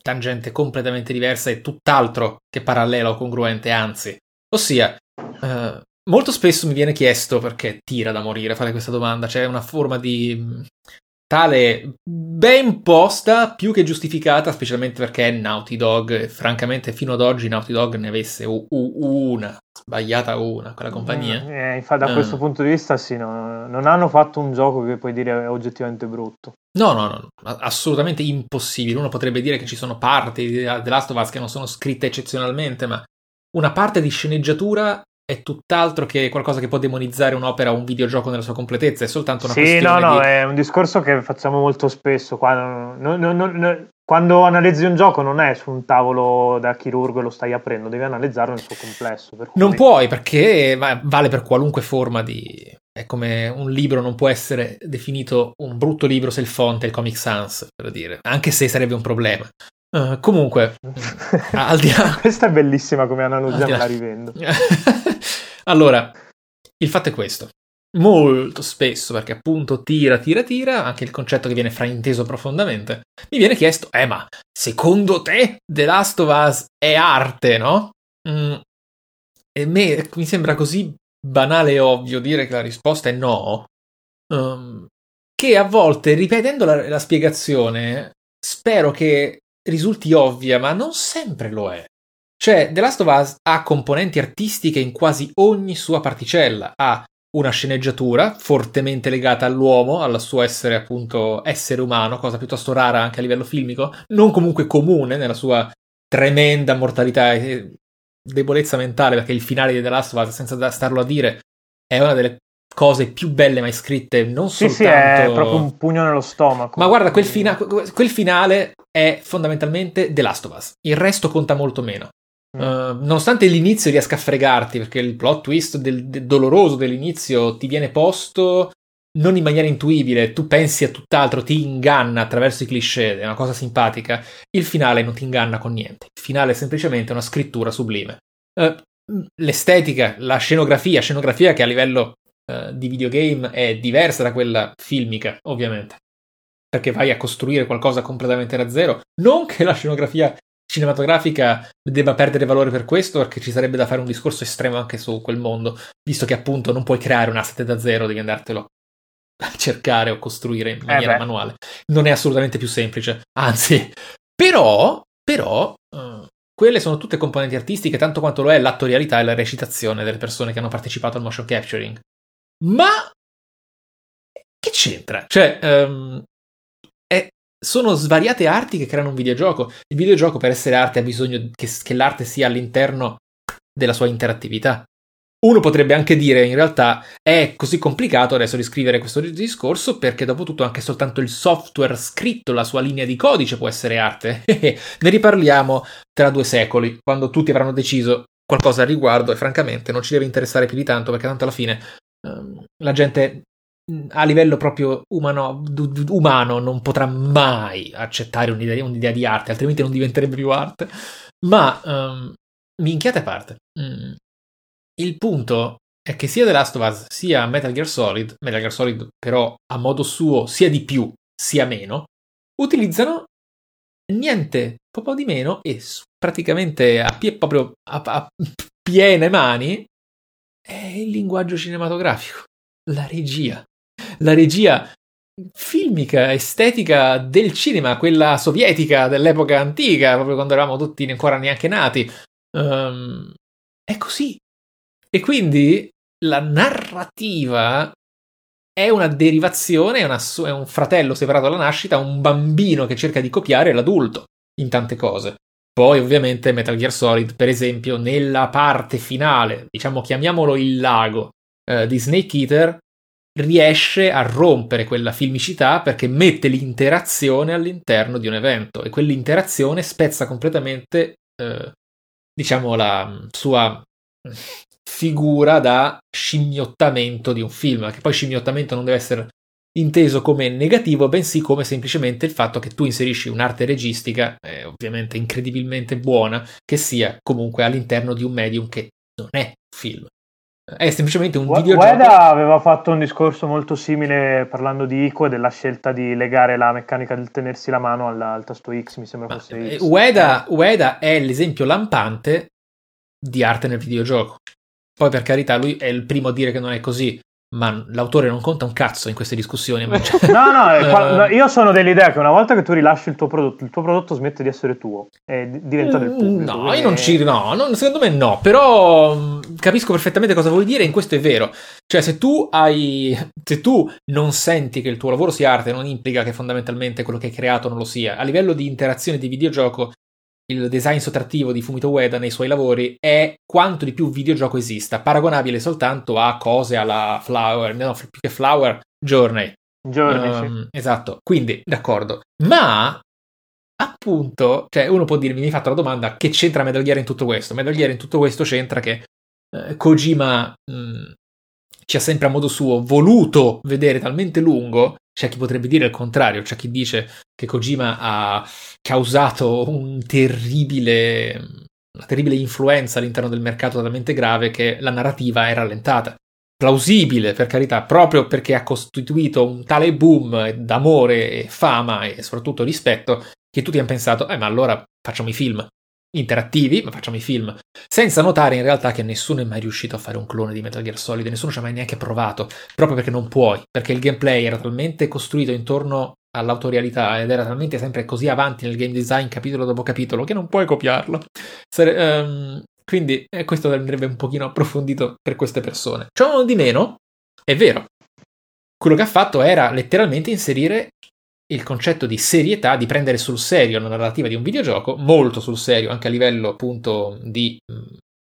tangente completamente diversa e tutt'altro che parallela o congruente, anzi, ossia Uh, molto spesso mi viene chiesto perché tira da morire fare questa domanda, c'è una forma di tale ben posta, più che giustificata, specialmente perché è Naughty Dog, francamente fino ad oggi Naughty Dog ne avesse u- u- una, sbagliata una, quella compagnia. Mm, eh, infatti da uh. questo punto di vista sì, no, non hanno fatto un gioco che puoi dire è oggettivamente brutto. No, no, no, assolutamente impossibile. Uno potrebbe dire che ci sono parti di The Last of Us che non sono scritte eccezionalmente, ma una parte di sceneggiatura è tutt'altro che qualcosa che può demonizzare un'opera o un videogioco nella sua completezza, è soltanto una sì, questione no, no, di... è un discorso che facciamo molto spesso. Quando, no, no, no, quando, analizzi un gioco non è su un tavolo da chirurgo e lo stai aprendo, devi analizzarlo nel suo complesso. Cui... Non puoi perché vale per qualunque forma di... È come un libro non può essere definito un brutto libro se il font è il Comic Sans, per dire, anche se sarebbe un problema. Uh, comunque, al di là... questa è bellissima come analogia, me la rivendo. allora, il fatto è questo. Molto spesso, perché appunto tira, tira, tira, anche il concetto che viene frainteso profondamente, mi viene chiesto, eh ma secondo te The Last of Us è arte, no? Mm, e me mi sembra così banale e ovvio dire che la risposta è no, um, che a volte, ripetendo la, la spiegazione, spero che risulti ovvia, ma non sempre lo è. Cioè, The Last of Us ha componenti artistiche in quasi ogni sua particella. Ha una sceneggiatura fortemente legata all'uomo, al suo essere appunto essere umano, cosa piuttosto rara anche a livello filmico, non comunque comune nella sua tremenda mortalità e debolezza mentale, perché il finale di The Last of Us, senza starlo a dire, è una delle cose più belle mai scritte, non sì, soltanto... Sì, è proprio un pugno nello stomaco. Ma guarda, quel, fina... quel finale è fondamentalmente The Last of Us. Il resto conta molto meno. Mm. Uh, nonostante l'inizio riesca a fregarti, perché il plot twist del, del doloroso dell'inizio ti viene posto non in maniera intuibile, tu pensi a tutt'altro, ti inganna attraverso i cliché, è una cosa simpatica. Il finale non ti inganna con niente. Il finale è semplicemente una scrittura sublime. Uh, l'estetica, la scenografia, scenografia che a livello uh, di videogame è diversa da quella filmica, ovviamente. Perché vai a costruire qualcosa completamente da zero. Non che la scenografia cinematografica debba perdere valore per questo, perché ci sarebbe da fare un discorso estremo anche su quel mondo, visto che appunto non puoi creare un asset da zero, devi andartelo a cercare o costruire in eh maniera eh manuale. Non è assolutamente più semplice, anzi, però, però, uh, quelle sono tutte componenti artistiche, tanto quanto lo è l'attorialità e la recitazione delle persone che hanno partecipato al motion capturing. Ma che c'entra? Cioè, um, sono svariate arti che creano un videogioco. Il videogioco, per essere arte, ha bisogno che, che l'arte sia all'interno della sua interattività. Uno potrebbe anche dire in realtà è così complicato adesso riscrivere questo discorso perché dopo tutto anche soltanto il software scritto, la sua linea di codice può essere arte. ne riparliamo tra due secoli, quando tutti avranno deciso qualcosa al riguardo e francamente non ci deve interessare più di tanto perché tanto alla fine Ehm, la gente a livello proprio umano, umano non potrà mai accettare un'idea, un'idea, di arte, altrimenti non diventerebbe più arte. Ma um, minchiate a parte. Mm. Il punto è che sia The Last of Us sia Metal Gear Solid, Metal Gear Solid però a modo suo sia di più sia meno, utilizzano niente proprio di meno e praticamente a, pie, proprio a, a piene mani è il linguaggio cinematografico, la regia. La regia filmica, estetica del cinema, quella sovietica dell'epoca antica, proprio quando eravamo tutti ancora neanche nati. Um, è così. E quindi la narrativa è una derivazione, è, una, è un fratello separato alla nascita, un bambino che cerca di copiare l'adulto in tante cose. Poi ovviamente Metal Gear Solid, per esempio, nella parte finale, diciamo chiamiamolo il lago eh, di Snake Eater, riesce a rompere quella filmicità perché mette l'interazione all'interno di un evento e quell'interazione spezza completamente, eh, diciamo, la sua figura da scimmiottamento di un film, che poi scimmiottamento non deve essere inteso come negativo, bensì come semplicemente il fatto che tu inserisci un'arte registica, eh, ovviamente incredibilmente buona, che sia comunque all'interno di un medium che non è film. È semplicemente un videogioco. Ueda aveva fatto un discorso molto simile parlando di Ico e della scelta di legare la meccanica del tenersi la mano al, al tasto X, mi sembra fosse X. Ueda, Ueda è l'esempio lampante di arte nel videogioco. Poi per carità, lui è il primo a dire che non è così, ma l'autore non conta un cazzo in queste discussioni. no, no, io sono dell'idea che una volta che tu rilasci il tuo prodotto, il tuo prodotto smette di essere tuo e diventa del pubblico. No, quindi... io non ci. No, non, secondo me no. Però mm, capisco perfettamente cosa vuoi dire. E in questo è vero. Cioè, se tu hai. Se tu non senti che il tuo lavoro sia arte, non implica che fondamentalmente quello che hai creato non lo sia. A livello di interazione di videogioco, il design sottrattivo di Fumito Ueda nei suoi lavori è quanto di più videogioco esista, paragonabile soltanto a cose alla Flower, no, più che Flower, Journey. Journey, um, sì. Esatto, quindi d'accordo. Ma appunto, cioè uno può dirmi, mi hai fatto la domanda, che c'entra Metal Gear in tutto questo? Metal Gear in tutto questo c'entra che eh, Kojima mh, mm, ci ha sempre a modo suo voluto vedere talmente lungo c'è chi potrebbe dire il contrario, c'è chi dice che Kojima ha causato un terribile, una terribile influenza all'interno del mercato talmente grave che la narrativa è rallentata. Plausibile, per carità, proprio perché ha costituito un tale boom d'amore e fama e soprattutto rispetto che tutti hanno pensato, eh ma allora facciamo i film interattivi, ma facciamo i film, senza notare in realtà che nessuno è mai riuscito a fare un clone di Metal Gear Solid, nessuno ci ha mai neanche provato, proprio perché non puoi, perché il gameplay era talmente costruito intorno all'autorialità ed era talmente sempre così avanti nel game design capitolo dopo capitolo che non puoi copiarlo. Sare- um, quindi eh, questo andrebbe un pochino approfondito per queste persone. Ciò di meno, è vero, quello che ha fatto era letteralmente inserire il concetto di serietà, di prendere sul serio la narrativa di un videogioco, molto sul serio anche a livello appunto di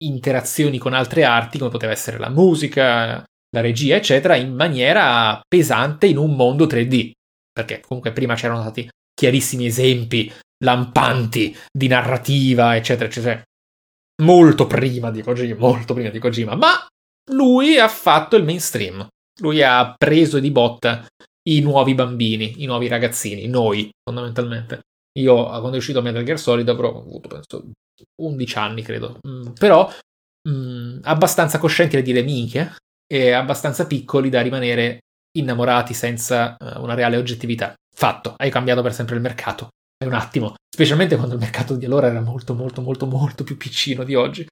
interazioni con altre arti, come poteva essere la musica, la regia, eccetera, in maniera pesante in un mondo 3D. Perché comunque prima c'erano stati chiarissimi esempi lampanti di narrativa, eccetera, eccetera. Molto prima di Kojima, molto prima di Kojima, ma lui ha fatto il mainstream. Lui ha preso di botta i nuovi bambini, i nuovi ragazzini, noi fondamentalmente. Io quando è uscito Metal Gear Solid avrò avuto penso 11 anni credo, mm, però mm, abbastanza coscienti da dire minchia e abbastanza piccoli da rimanere innamorati senza uh, una reale oggettività. Fatto, hai cambiato per sempre il mercato un attimo, specialmente quando il mercato di allora era molto molto molto molto più piccino di oggi.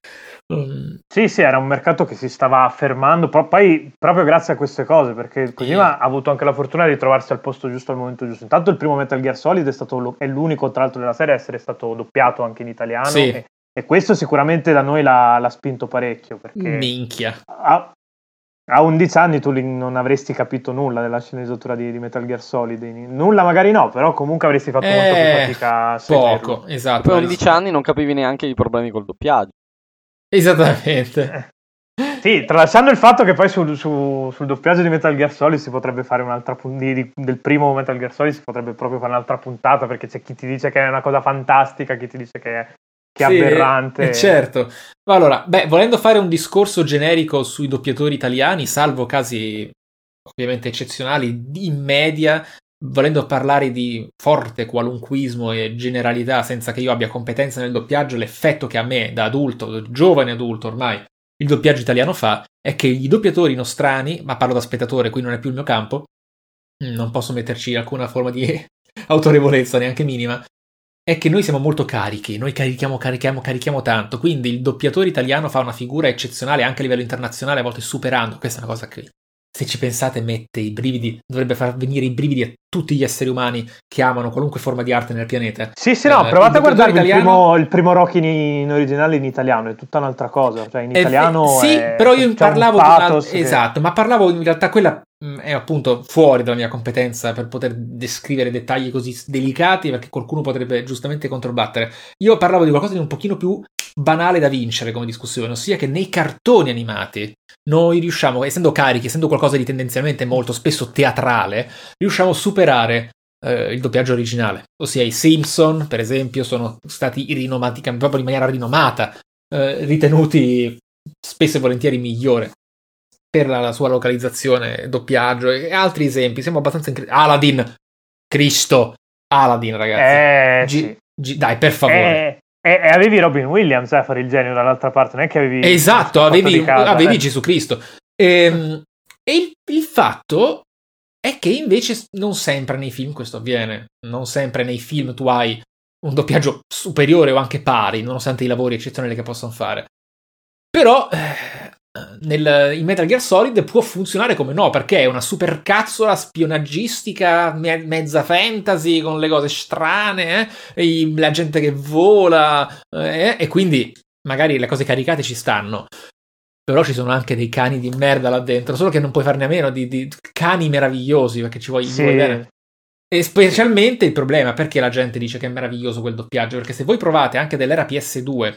Um... Sì, sì, era un mercato che si stava affermando, poi proprio grazie a queste cose, perché Kojima yeah. ha avuto anche la fortuna di trovarsi al posto giusto al momento giusto. Intanto il primo Metal Gear Solid è, stato, è l'unico tra l'altro della serie a essere stato doppiato anche in italiano. Sì. E, e questo sicuramente da noi l'ha, l'ha spinto parecchio. Perché Minchia. Ha, a 11 anni tu non avresti capito nulla della sceneggiatura di, di, Metal Gear Solid. Nulla magari no, però comunque avresti fatto eh, molto più eh, fatica a seguirlo. Poco, esatto. Poi a 11 anni non capivi neanche i problemi col doppiaggio. Esattamente. Sì, tralasciando il fatto che poi sul, su, sul, doppiaggio di Metal Gear Solid si potrebbe fare un'altra puntata, del primo Metal Gear Solid si potrebbe proprio fare un'altra puntata perché c'è chi ti dice che è una cosa fantastica, chi ti dice che è che sì, aberrante. Eh, certo. Allora, beh, volendo fare un discorso generico sui doppiatori italiani, salvo casi ovviamente eccezionali, in media, volendo parlare di forte qualunquismo e generalità senza che io abbia competenza nel doppiaggio, l'effetto che a me, da adulto, giovane adulto ormai, il doppiaggio italiano fa è che i doppiatori nostrani, ma parlo da spettatore, qui non è più il mio campo, non posso metterci alcuna forma di autorevolezza neanche minima, è che noi siamo molto carichi, noi carichiamo, carichiamo, carichiamo tanto, quindi il doppiatore italiano fa una figura eccezionale anche a livello internazionale, a volte superando, questa è una cosa che se ci pensate mette i brividi, dovrebbe far venire i brividi a tutti gli esseri umani che amano qualunque forma di arte nel pianeta. Sì, sì, no, eh, provate a guardare italiano... il, primo, il primo Rocky in, in, originale in italiano, è tutta un'altra cosa, cioè in italiano eh, Sì, è, però io parlavo di una... Esatto, ma parlavo in realtà quella mm, è appunto fuori dalla mia competenza per poter descrivere dettagli così delicati perché qualcuno potrebbe giustamente controbattere. Io parlavo di qualcosa di un pochino più banale da vincere come discussione, ossia che nei cartoni animati noi riusciamo, essendo carichi, essendo qualcosa di tendenzialmente molto spesso teatrale, riusciamo a superare eh, il doppiaggio originale. Ossia i Simpson, per esempio, sono stati rinomati proprio in maniera rinomata, eh, ritenuti spesso e volentieri migliore per la, la, sua localizzazione, doppiaggio e altri esempi. Siamo abbastanza incredibili. Aladdin, Cristo, Aladdin, ragazzi. Eh, G- G- dai, per favore. E, e, avevi Robin Williams a fare il genio dall'altra parte, non è che avevi. Esatto, avevi, casa, avevi eh. Gesù Cristo. E, ehm, e il, il, fatto è che invece non sempre nei film questo avviene. Non sempre nei film tu hai un doppiaggio superiore o anche pari, nonostante i lavori eccezionali che possono fare. Però eh, nel, in Metal Gear Solid può funzionare come no, perché è una supercazzola spionaggistica me- mezza fantasy con le cose strane, eh? la gente che vola, eh? e quindi magari le cose caricate ci stanno. Però ci sono anche dei cani di merda là dentro, solo che non puoi farne a meno di, di cani meravigliosi perché ci vuoi, sì. bene. E specialmente il problema perché la gente dice che è meraviglioso quel doppiaggio, perché se voi provate anche dell'era PS2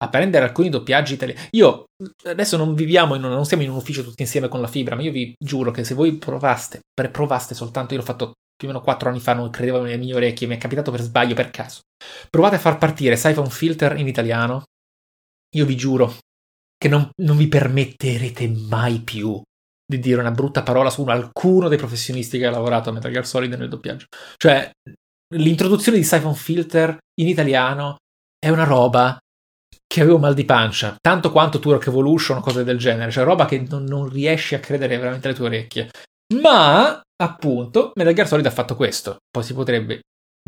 a prendere alcuni doppiaggi italiani. Io adesso non viviamo, in, non siamo in un ufficio tutti insieme con la fibra, ma io vi giuro che se voi provaste, provaste soltanto, io l'ho fatto più o meno quattro anni fa, non credevo nelle mie orecchie, mi è capitato per sbaglio, per caso. Provate a far partire Siphon Filter in italiano, io vi giuro che non, non vi permetterete mai più di dire una brutta parola su alcuno dei professionisti che ha lavorato a Metal Gear Solid nel doppiaggio. Cioè, l'introduzione di Siphon Filter in italiano è una roba che avevo mal di pancia, tanto quanto Turok Evolution o cose del genere, cioè roba che non, non riesci a credere veramente alle tue orecchie. Ma, appunto, Metal Gear Solid ha fatto questo. Poi si potrebbe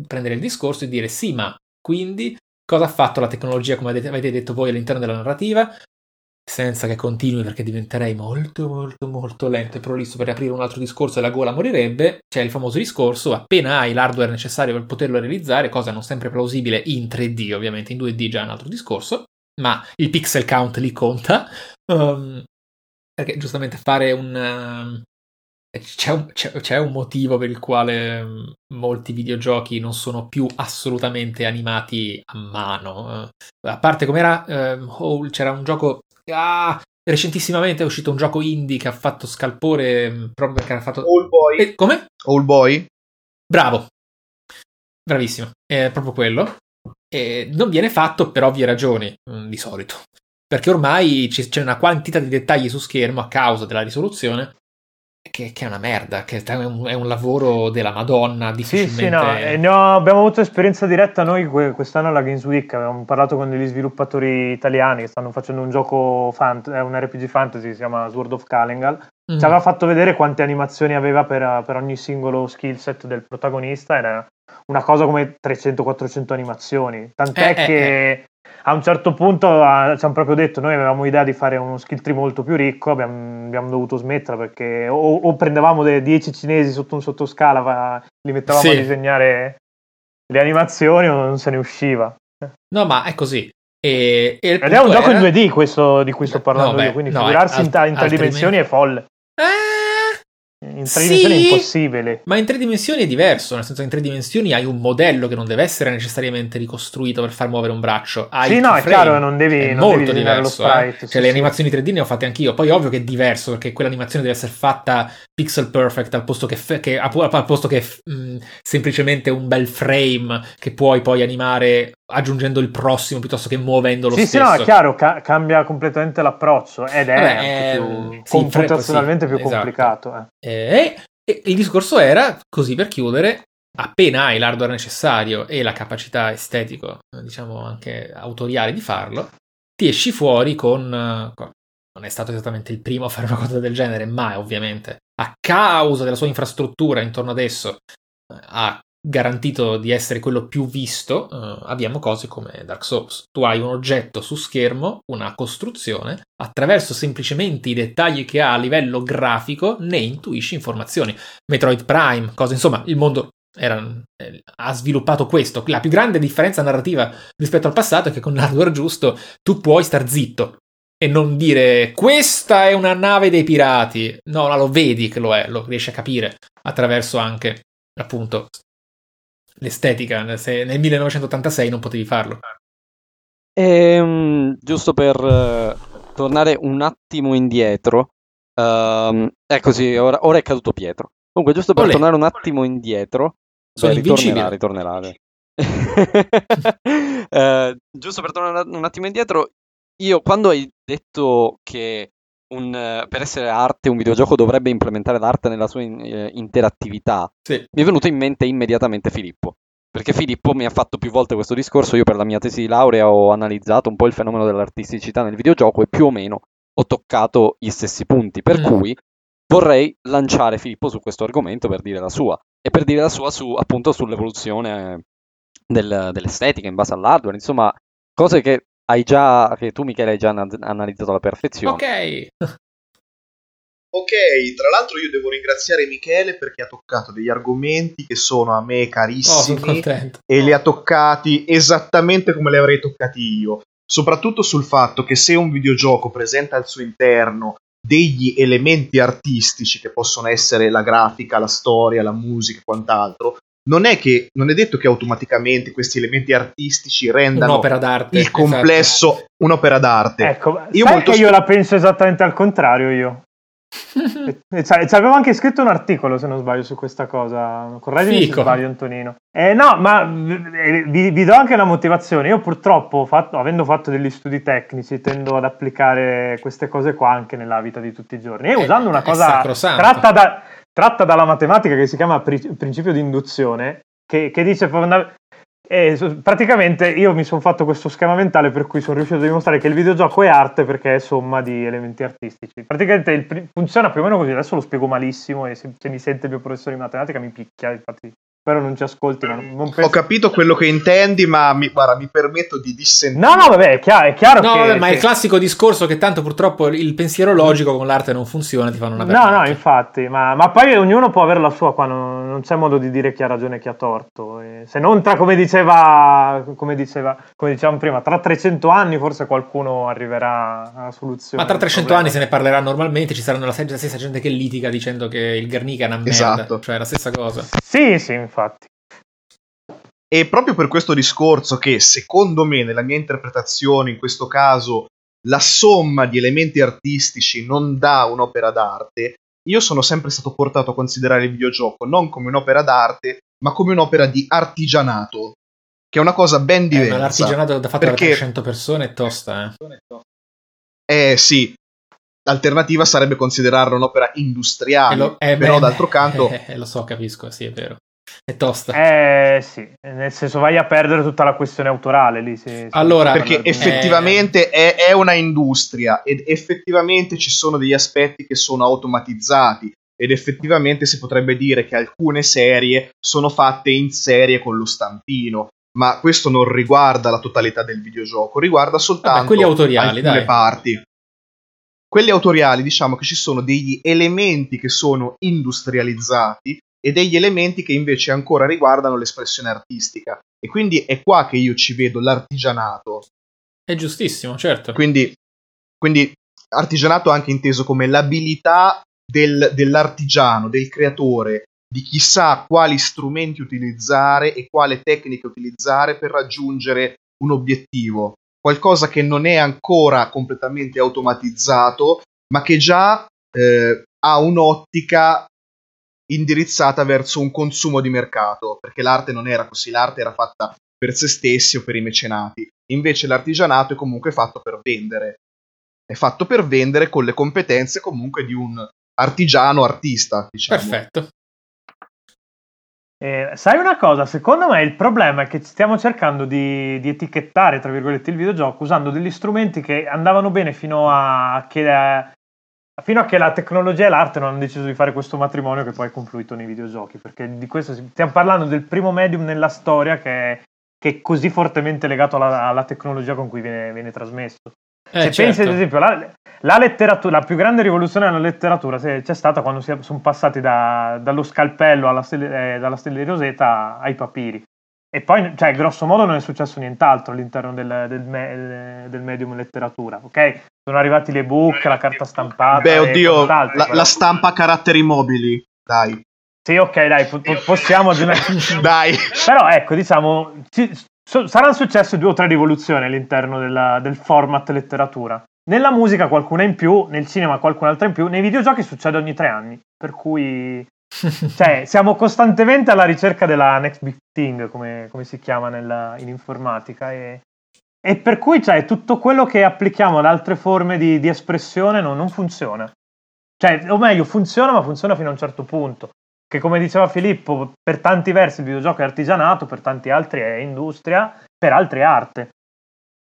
prendere il discorso e dire sì, ma quindi cosa ha fatto la tecnologia, come avete detto voi, all'interno della narrativa? Senza che continui perché diventerei molto molto molto lento e prolisso per aprire un altro discorso e la gola morirebbe, c'è il famoso discorso, appena hai l'hardware necessario per poterlo realizzare, cosa non sempre plausibile in 3D ovviamente, in 2D già è un altro discorso, ma il pixel count lì conta. Um, perché giustamente fare un. Uh, c'è, un c'è, c'è un, motivo per il quale um, molti videogiochi non sono più assolutamente animati a mano. Uh, a parte com'era, uh, oh, c'era un gioco. Ah, recentissimamente è uscito un gioco indie che ha fatto scalpore um, proprio perché era fatto. All Boy. Eh, come? All Boy. Bravo. Bravissimo. È proprio quello. E non viene fatto per ovvie ragioni, mm, di solito. Perché ormai c'è una quantità di dettagli su schermo a causa della risoluzione che, che, è una merda, che è un, è un lavoro della Madonna difficilmente... Sì, sì, no, eh, no, abbiamo avuto esperienza diretta noi quest'anno alla Games Week, abbiamo parlato con degli sviluppatori italiani che stanno facendo un gioco, fant- un RPG fantasy, si chiama Sword of Kalengal, mm. ci aveva fatto vedere quante animazioni aveva per, per ogni singolo skill set del protagonista, era una cosa come 300-400 animazioni, tant'è eh, eh che... Eh, a un certo punto uh, ci hanno proprio detto noi avevamo idea di fare uno skill tree molto più ricco abbiamo, abbiamo dovuto smettere perché o, o prendevamo dei 10 cinesi sotto un sottoscala li mettevamo sì. a disegnare le animazioni o non se ne usciva. No ma è così. E, e ed è un gioco era... in 2D questo di cui sto parlando no, beh, io quindi no, figurarsi alt- in, ta- in tre dimensioni è folle. Eh in tre sì, dimensioni è impossibile. Ma in tre dimensioni è diverso, nel senso che in tre dimensioni hai un modello che non deve essere necessariamente ricostruito per far muovere un braccio. Hai sì, no, è chiaro, non devi, è non molto devi diverso. Eh? Cioè, sì, le animazioni 3D ne ho fatte anch'io. Poi, ovvio che è diverso perché quell'animazione deve essere fatta pixel perfect al posto che, fe- che, al posto che mh, mm, semplicemente un bel frame che puoi poi animare aggiungendo il prossimo piuttosto che muovendo lo sì, stesso. Sì, sì, no, è chiaro, ca- cambia completamente l'approccio ed è Vabbè, più, sì, computazionalmente sì, più esatto. complicato. Eh. E, e il discorso era, così per chiudere, appena hai l'hardware necessario e la capacità estetico, diciamo anche autoriale di farlo, ti esci fuori con, con non è stato esattamente il primo a fare una cosa del genere, ma ovviamente a causa della sua infrastruttura intorno ad esso ha garantito di essere quello più visto, uh, abbiamo cose come Dark Souls. Tu hai un oggetto su schermo, una costruzione, attraverso semplicemente i dettagli che ha a livello grafico ne intuisci informazioni. Metroid Prime, cose insomma, il mondo era, eh, ha sviluppato questo. La più grande differenza narrativa rispetto al passato è che con l'hardware giusto tu puoi star zitto. e non dire questa è una nave dei pirati. No, lo vedi che lo è, lo riesci a capire attraverso anche appunto l'estetica. Se nel 1986 non potevi farlo. Ehm, giusto per uh, tornare un attimo indietro, uh, ecco sì, ora, ora, è caduto Pietro. Comunque, giusto per Olè. tornare un attimo indietro, Sono beh, ritornerà, ritornerà. uh, giusto per tornare un attimo indietro, io quando hai detto che un, per essere arte un videogioco dovrebbe implementare l'arte nella sua in, eh, interattività, sì. mi è venuto in mente immediatamente Filippo. Perché Filippo mi ha fatto più volte questo discorso, io per la mia tesi di laurea ho analizzato un po' il fenomeno dell'artisticità nel videogioco e più o meno ho toccato gli stessi punti, per mm. cui vorrei lanciare Filippo su questo argomento per dire la sua e per dire la sua su, appunto sull'evoluzione del, dell'estetica in base all'hardware, insomma, cose che hai già, che tu Michele hai già analizzato alla perfezione. Ok. Ok, tra l'altro io devo ringraziare Michele perché ha toccato degli argomenti che sono a me carissimi oh, e li ha toccati esattamente come li avrei toccati io. Soprattutto sul fatto che se un videogioco presenta al suo interno degli elementi artistici che possono essere la grafica, la storia, la musica e quant'altro, non è, che, non è detto che automaticamente questi elementi artistici rendano un'opera d'arte, il complesso esatto. un'opera d'arte. Ecco, io, molto io la penso esattamente al contrario io. Cioè, ci avevo anche scritto un articolo, se non sbaglio, su questa cosa. Correggimi Fico. se sbaglio, Antonino. Eh, no, ma eh, vi, vi, do anche una motivazione. Io purtroppo, fatto, avendo fatto degli studi tecnici, tendo ad applicare queste cose qua anche nella vita di tutti i giorni. E usando una cosa tratta, da, tratta, dalla matematica che si chiama pri- principio di induzione, che, che dice e praticamente io mi sono fatto questo schema mentale per cui sono riuscito a dimostrare che il videogioco è arte perché è somma di elementi artistici. Praticamente il, funziona più o meno così, adesso lo spiego malissimo e se, se mi sente il mio professore di matematica mi picchia, infatti Spero non ci ascolti. Ma non penso... Ho capito quello che intendi, ma mi, guarda, mi permetto di dissentire. No, no, vabbè, è chiaro, è chiaro no, che, vabbè, ma è il classico discorso che tanto purtroppo il pensiero logico con l'arte non funziona, ti fanno una No, no, infatti, ma, ma, poi ognuno può avere la sua, qua non, non, c'è modo di dire chi ha ragione e chi ha torto. E se non tra, come diceva, come diceva, come dicevamo prima, tra 300 anni forse qualcuno arriverà alla soluzione. Ma tra 300 anni se ne parlerà normalmente, ci saranno la stessa gente che litiga dicendo che il Guernica è una merda, esatto. cioè la stessa cosa. Sì, sì, infatti. E proprio per questo discorso che, secondo me, nella mia interpretazione, in questo caso, la somma di elementi artistici non dà un'opera d'arte, io sono sempre stato portato a considerare il videogioco non come un'opera d'arte, ma come un'opera di artigianato, che è una cosa ben diversa. Eh, ma l'artigianato da fatto perché... da 300 persone è tosta, eh? Eh sì, l'alternativa sarebbe considerarla un'opera industriale, lo... eh, però beh, d'altro canto... Eh, lo so, capisco, sì, è vero. È tosta. Eh sì, nel senso vai a perdere tutta la questione autorale lì. Se, allora, perché effettivamente è... È, è una industria ed effettivamente ci sono degli aspetti che sono automatizzati ed effettivamente si potrebbe dire che alcune serie sono fatte in serie con lo stampino. Ma questo non riguarda la totalità del videogioco, riguarda soltanto Vabbè, quelli autoriali, alcune dai. parti. Quelli autoriali, diciamo che ci sono degli elementi che sono industrializzati e degli elementi che invece ancora riguardano l'espressione artistica. E quindi è qua che io ci vedo l'artigianato. È giustissimo, certo. Quindi, quindi artigianato anche inteso come l'abilità del, dell'artigiano, del creatore, di chissà quali strumenti utilizzare e quale tecnica utilizzare per raggiungere un obiettivo. Qualcosa che non è ancora completamente automatizzato, ma che già eh, ha un'ottica indirizzata verso un consumo di mercato, perché l'arte non era così, l'arte era fatta per se stessi o per i mecenati. Invece l'artigianato è comunque fatto per vendere. È fatto per vendere con le competenze comunque di un artigiano artista, diciamo. Perfetto. Eh, sai una cosa, secondo me il problema è che stiamo cercando di, di, etichettare, tra virgolette, il videogioco usando degli strumenti che andavano bene fino a che fino a che la tecnologia e l'arte non hanno deciso di fare questo matrimonio che poi è confluito nei videogiochi, perché di questo stiamo parlando del primo medium nella storia che è, che è così fortemente legato alla, alla, tecnologia con cui viene, viene trasmesso. Eh, se certo. pensi ad esempio la, la, letteratura, la più grande rivoluzione nella letteratura c'è stata quando si sono passati da, dallo scalpello alla stelle, eh, dalla stella di Rosetta ai papiri. E poi, cioè, grosso modo non è successo nient'altro all'interno del, del, me, del medium letteratura, ok? Sono arrivati le book, la carta stampata. Beh, oddio, la, la, stampa a caratteri mobili, dai. Sì, ok, dai, po- possiamo dai. Però ecco, diciamo, ci, so, saranno successe due o tre rivoluzioni all'interno della, del format letteratura. Nella musica qualcuna in più, nel cinema qualcun'altra in più, nei videogiochi succede ogni tre anni, per cui cioè, siamo costantemente alla ricerca della next big thing, come, come si chiama nella, in informatica, e, e, per cui cioè, tutto quello che applichiamo ad altre forme di, di espressione non, non, funziona. Cioè, o meglio, funziona, ma funziona fino a un certo punto. Che come diceva Filippo, per tanti versi il videogioco è artigianato, per tanti altri è industria, per altri è arte.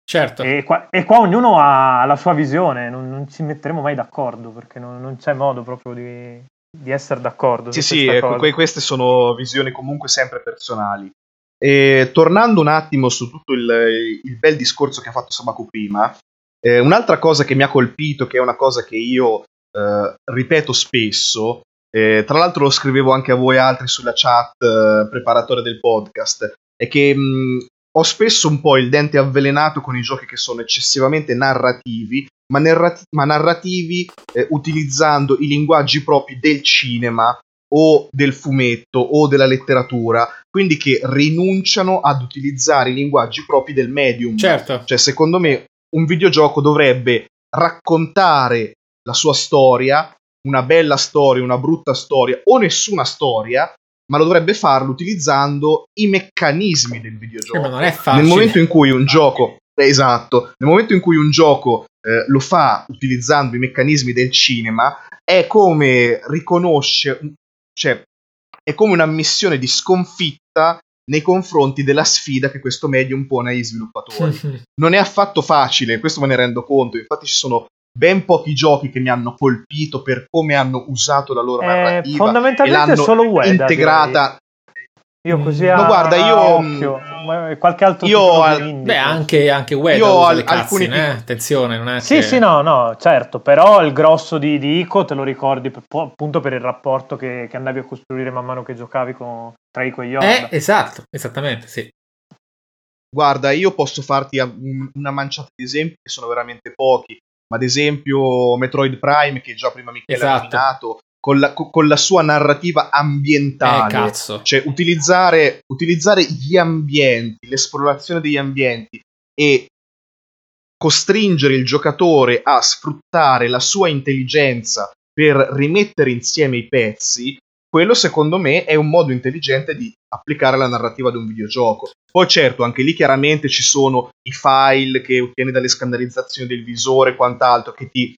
Certo. E qua, e qua ognuno ha la sua visione, non, non ci metteremo mai d'accordo perché non, non c'è modo proprio di, di essere d'accordo. Sì, sì, ecco, queste sono visioni comunque sempre personali. E, tornando un attimo su tutto il, il, bel discorso che ha fatto Sabaku prima, eh, un'altra cosa che mi ha colpito, che è una cosa che io eh, ripeto spesso, eh, tra l'altro lo scrivevo anche a voi altri sulla chat eh, preparatoria del podcast, è che mh, ho spesso un po' il dente avvelenato con i giochi che sono eccessivamente narrativi ma, narrati- ma narrativi eh, utilizzando i linguaggi propri del cinema o del fumetto o della letteratura, quindi che rinunciano ad utilizzare i linguaggi propri del medium. Certo. Cioè, secondo me, un videogioco dovrebbe raccontare la sua storia, una bella storia, una brutta storia o nessuna storia, ma lo dovrebbe farlo utilizzando i meccanismi del videogioco. Eh, non è facile. Nel momento in cui un gioco Esatto, nel momento in cui un gioco eh, lo fa utilizzando i meccanismi del cinema, è come riconosce, cioè è come una missione di sconfitta nei confronti della sfida che questo medium pone agli sviluppatori. non è affatto facile, questo me ne rendo conto, infatti ci sono ben pochi giochi che mi hanno colpito per come hanno usato la loro eh, narrativa fondamentalmente e l'hanno solo Ueda, integrata io così no, a, guarda, io, occhio, qualche altro io al, beh, anche, anche Wed io al, alcuni eh? attenzione, non è Sì, che... sì, no, no, certo, però il grosso di, di Ico te lo ricordi appunto per il rapporto che, che, andavi a costruire man mano che giocavi con, tra Ico e Yoda. Eh, esatto, esattamente, sì. Guarda, io posso farti una manciata di esempi che sono veramente pochi, ma ad esempio Metroid Prime che già prima Michele esatto. ha nominato, con la, con la sua narrativa ambientale. Eh, cioè, utilizzare, utilizzare gli ambienti, l'esplorazione degli ambienti e costringere il giocatore a sfruttare la sua intelligenza per rimettere insieme i pezzi, quello secondo me è un modo intelligente di applicare la narrativa di un videogioco. Poi certo, anche lì chiaramente ci sono i file che ottieni dalle scandalizzazioni del visore e quant'altro che ti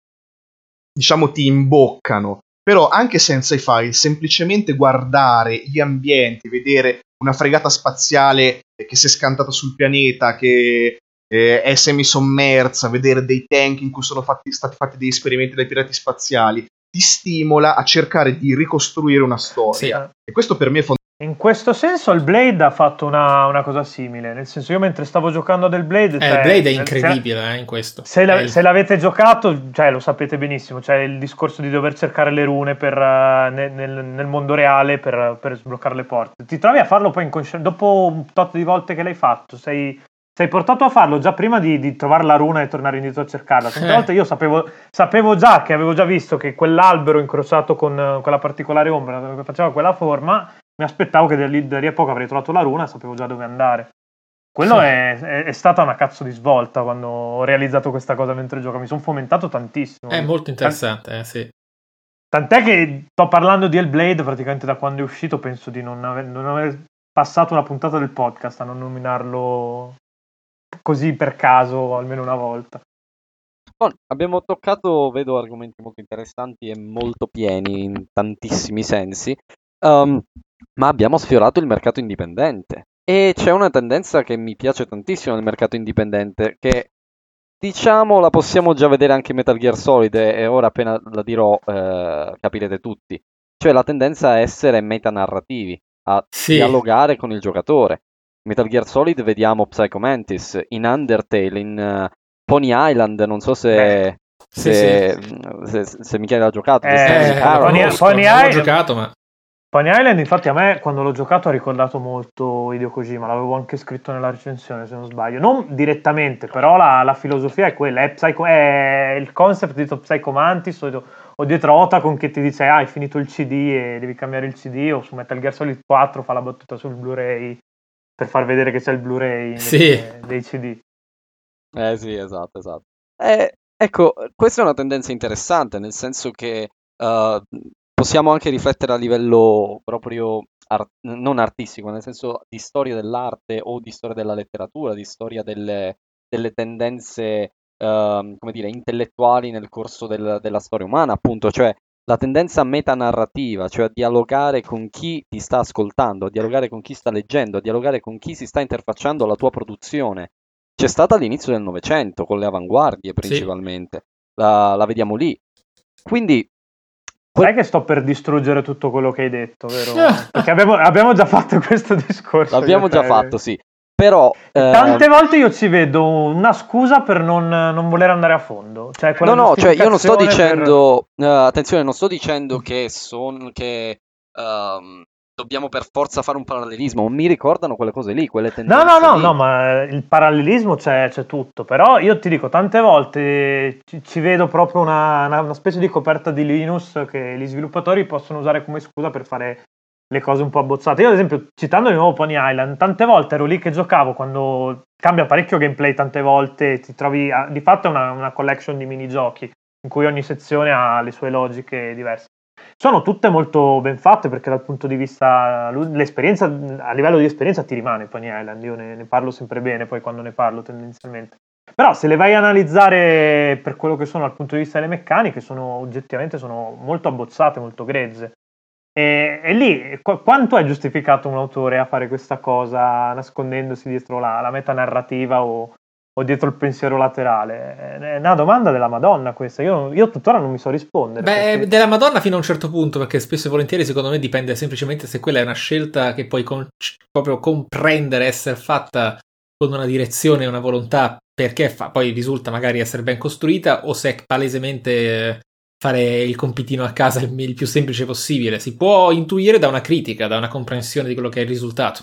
diciamo ti imboccano, però anche senza i file, semplicemente guardare gli ambienti, vedere una fregata spaziale che si è scantata sul pianeta, che eh, è semisommersa, vedere dei tank in cui sono fatti, stati fatti degli esperimenti dai pirati spaziali, ti stimola a cercare di ricostruire una storia. Sì. E questo per me è fondamentale. In questo senso il Blade ha fatto una, una, cosa simile, nel senso io mentre stavo giocando del Blade... Eh, cioè, il Blade è incredibile se, eh, in questo. Se, la, il... se, l'avete giocato, cioè, lo sapete benissimo, cioè il discorso di dover cercare le rune per, uh, nel, nel, mondo reale per, per, sbloccare le porte. Ti trovi a farlo poi inconsciamente, dopo un tot di volte che l'hai fatto, sei, sei portato a farlo già prima di, di, trovare la runa e tornare indietro a cercarla. Tante eh. volte io sapevo, sapevo, già che avevo già visto che quell'albero incrociato con quella particolare ombra che faceva quella forma mi aspettavo che da lì, da lì a poco avrei trovato la runa e sapevo già dove andare. Quello è, è, è, stata una cazzo di svolta quando ho realizzato questa cosa mentre gioco. Mi sono fomentato tantissimo. È molto interessante, Tant- eh, sì. Tant'è che sto parlando di Hellblade praticamente da quando è uscito. Penso di non aver, non aver passato una puntata del podcast a non nominarlo così per caso almeno una volta. Bon, abbiamo toccato, vedo, argomenti molto interessanti e molto pieni in tantissimi sensi. Um, ma abbiamo sfiorato il mercato indipendente. E c'è una tendenza che mi piace tantissimo nel mercato indipendente, che diciamo la possiamo già vedere anche in Metal Gear Solid, e ora appena la dirò eh, capirete tutti. Cioè la tendenza a essere metanarrativi, a sì. dialogare con il giocatore. In Metal Gear Solid vediamo Psycho Mantis, in Undertale, in uh, Pony Island, non so se... Se, sì, sì. se, se, se Michele ha giocato, eh, Pony, Pony, Island, giocato, ma Pony Island, infatti, a me quando l'ho giocato ha ricordato molto Hideo Kojima, l'avevo anche scritto nella recensione se non sbaglio. Non direttamente, però la, la filosofia è quella: è, Psycho, è, il concept di Psycho Mantis o, o dietro Otacon che ti dice ah, hai finito il CD e devi cambiare il CD, o su Metal Gear Solid 4 fa la battuta sul Blu-ray per far vedere che c'è il Blu-ray sì. dei CD. Eh sì, esatto, esatto. Eh, ecco, questa è una tendenza interessante, nel senso che uh, possiamo anche riflettere a livello proprio art- non artistico, nel senso di storia dell'arte o di storia della letteratura, di storia delle, delle tendenze, uh, come dire, intellettuali nel corso del, della storia umana, appunto, cioè la tendenza metanarrativa, cioè a dialogare con chi ti sta ascoltando, a dialogare con chi sta leggendo, a dialogare con chi si sta interfacciando alla tua produzione. C'è stata all'inizio del Novecento, con le avanguardie principalmente, sì. la, la vediamo lì. Quindi sai che sto per distruggere tutto quello che hai detto, vero? Perché abbiamo, abbiamo già fatto questo discorso. L'abbiamo già fatto, sì. Però eh... tante volte io ci vedo una scusa per non, non voler andare a fondo. Cioè no, no, cioè io non sto dicendo. Per... Uh, attenzione, non sto dicendo che, son, che um, dobbiamo per forza fare un parallelismo. Mi ricordano quelle cose lì, quelle tendenze. No, no, no, lì. no, ma il parallelismo c'è, c'è, tutto. Però io ti dico, tante volte ci, ci vedo proprio una, una, una, specie di coperta di Linux che gli sviluppatori possono usare come scusa per fare le cose un po' abbozzate. Io, ad esempio, citando di nuovo Pony Island, tante volte ero lì che giocavo quando cambia parecchio gameplay, tante volte ti trovi. A, di fatto è una, una collection di minigiochi in cui ogni sezione ha le sue logiche diverse sono tutte molto ben fatte perché dal punto di vista l'esperienza a livello di esperienza ti rimane Pony Island. Io ne, ne, parlo sempre bene poi quando ne parlo tendenzialmente. Però se le vai a analizzare per quello che sono dal punto di vista delle meccaniche sono oggettivamente sono molto abbozzate molto grezze. E, e lì qu- quanto è giustificato un autore a fare questa cosa nascondendosi dietro la, la metanarrativa o, o dietro il pensiero laterale? È una domanda della Madonna questa, io, io tuttora non mi so rispondere. Beh, perché... della Madonna fino a un certo punto, perché spesso e volentieri secondo me dipende semplicemente se quella è una scelta che puoi con- proprio comprendere essere fatta con una direzione e una volontà perché fa- poi risulta magari essere ben costruita o se è palesemente fare il compitino a casa il, il più semplice possibile. Si può intuire da una critica, da una comprensione di quello che è il risultato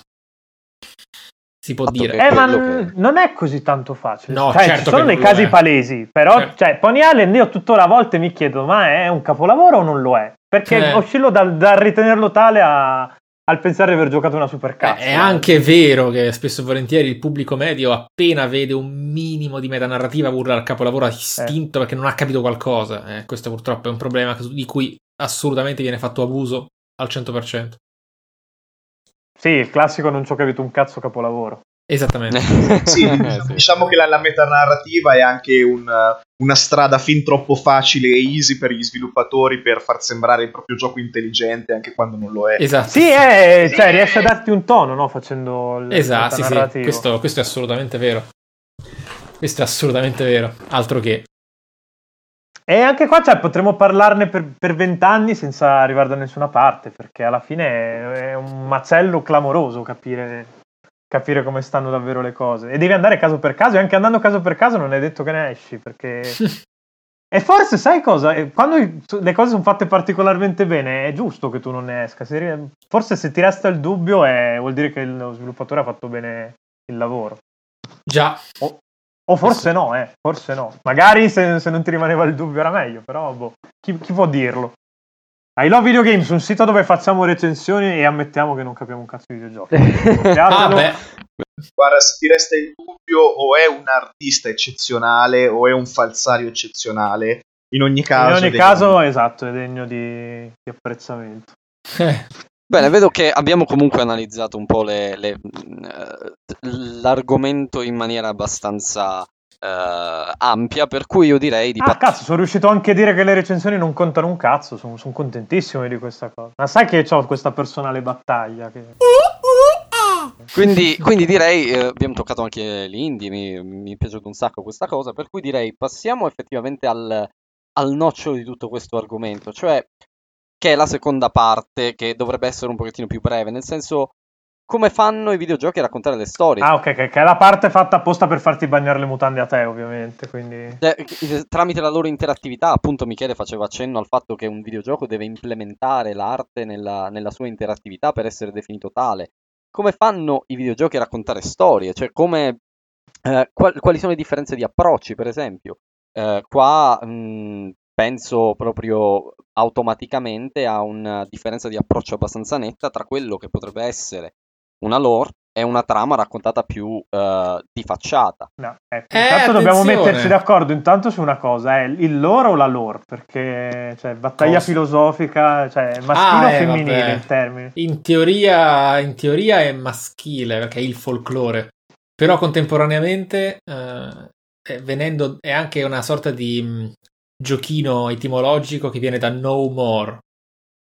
si può dire. Eh, ma che... non è così tanto facile. No, cioè, certo ci sono dei casi è. palesi, però certo. cioè, Pony Allen io tuttora a volte mi chiedo, ma è un capolavoro o non lo è? Perché eh. oscillo dal, dal, ritenerlo tale a, al pensare di aver giocato una supercazzo. È anche vero che spesso e volentieri il pubblico medio appena vede un minimo di metanarrativa urla al capolavoro istinto eh. perché non ha capito qualcosa. Eh, questo purtroppo è un problema di cui assolutamente viene fatto abuso al 100%. Sì, il classico non ci ho capito un cazzo capolavoro. Esattamente. sì, diciamo, che la, la metanarrativa è anche un, una strada fin troppo facile e easy per gli sviluppatori per far sembrare il proprio gioco intelligente anche quando non lo è. Esatto. Sì, è, cioè, riesce a darti un tono no? facendo il Esatto, sì, sì. Questo, questo è assolutamente vero. Questo è assolutamente vero. Altro che e anche qua cioè, potremmo parlarne per vent'anni senza arrivare da nessuna parte, perché alla fine è un macello clamoroso capire, capire, come stanno davvero le cose. E devi andare caso per caso, e anche andando caso per caso non è detto che ne esci, perché... e forse sai cosa? Quando le cose sono fatte particolarmente bene, è giusto che tu non ne esca. Forse se ti resta il dubbio è... vuol dire che lo sviluppatore ha fatto bene il lavoro. Già. O, o forse no, eh, forse no. Magari se, se, non ti rimaneva il dubbio era meglio, però boh, chi, chi può dirlo? I Love Video Games, un sito dove facciamo recensioni e ammettiamo che non capiamo un cazzo di videogiochi. ah, Guarda, se ti resta il dubbio, o è un artista eccezionale o è un falsario eccezionale. In ogni caso, in ogni caso esatto, è degno di, di apprezzamento. Bene, vedo che abbiamo comunque analizzato un po' le, le, uh, l'argomento in maniera abbastanza uh, ampia, per cui io direi di... Ah, pat- cazzo, sono riuscito anche a dire che le recensioni non contano un cazzo, sono, sono contentissimo di questa cosa. Ma sai che ho questa personale battaglia? Che... Quindi, quindi, direi, eh, abbiamo toccato anche l'indie, mi, mi, è piaciuto un sacco questa cosa, per cui direi passiamo effettivamente al, al nocciolo di tutto questo argomento, cioè che è la seconda parte, che dovrebbe essere un pochettino più breve, nel senso come fanno i videogiochi a raccontare le storie. Ah, ok, che è la parte fatta apposta per farti bagnare le mutande a te, ovviamente. Quindi... Cioè, tramite la loro interattività, appunto, Michele faceva accenno al fatto che un videogioco deve implementare l'arte nella, nella sua interattività per essere definito tale. Come fanno i videogiochi a raccontare storie? Cioè, come, eh, qual, quali sono le differenze di approcci, per esempio? Eh, qua mh, penso proprio automaticamente a una differenza di approccio abbastanza netta tra quello che potrebbe essere una lore e una trama raccontata più uh, di facciata. No, ecco, eh, intanto dobbiamo metterci d'accordo intanto su una cosa, è il lore o la lore? Perché cioè, battaglia cosa? filosofica, cioè maschile ah, o eh, femminile vabbè. il termine? In teoria, in teoria è maschile perché è il folklore, però contemporaneamente uh, venendo, è anche una sorta di mm, giochino etimologico che viene da no more,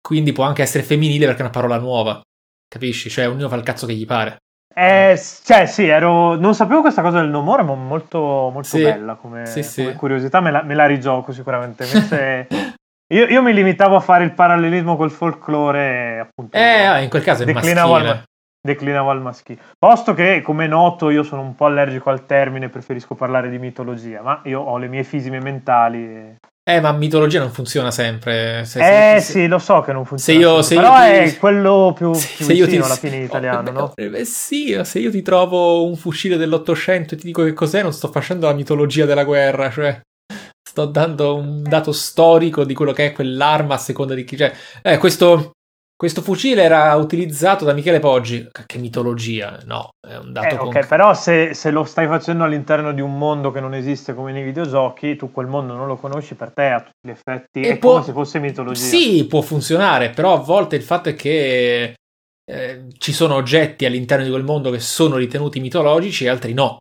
quindi può anche essere femminile perché è una parola nuova. Capisci? Cioè, ognuno fa il cazzo che gli pare. Eh, cioè, sì, ero... non sapevo questa cosa del no more, ma molto, molto sì. bella come, sì, sì. come curiosità. Me la, me la, rigioco sicuramente. Invece, io, io, mi limitavo a fare il parallelismo col folklore, appunto. Eh, ah, in quel caso è declinavo maschile. Al, declinavo al maschile. Posto che, come noto, io sono un po' allergico al termine, preferisco parlare di mitologia, ma io ho le mie fisime mentali. E... Eh, ma mitologia non funziona sempre. Se, eh, se, sì, lo so che non funziona. Se io, se però io è quello più, più se vicino ti... alla fine italiano, oh, no? Eh, sì, se io ti trovo un fucile dell'Ottocento e ti dico che cos'è, non sto facendo la mitologia della guerra, cioè sto dando un dato storico di quello che è quell'arma a seconda di chi c'è. Eh, questo questo fucile era utilizzato da Michele Poggi. Che mitologia, no, è un dato eh, Ok, conc- però se, se, lo stai facendo all'interno di un mondo che non esiste come nei videogiochi, tu quel mondo non lo conosci per te a tutti gli effetti. E è può... come se fosse mitologia. Sì, può funzionare, però a volte il fatto è che eh, ci sono oggetti all'interno di quel mondo che sono ritenuti mitologici e altri no.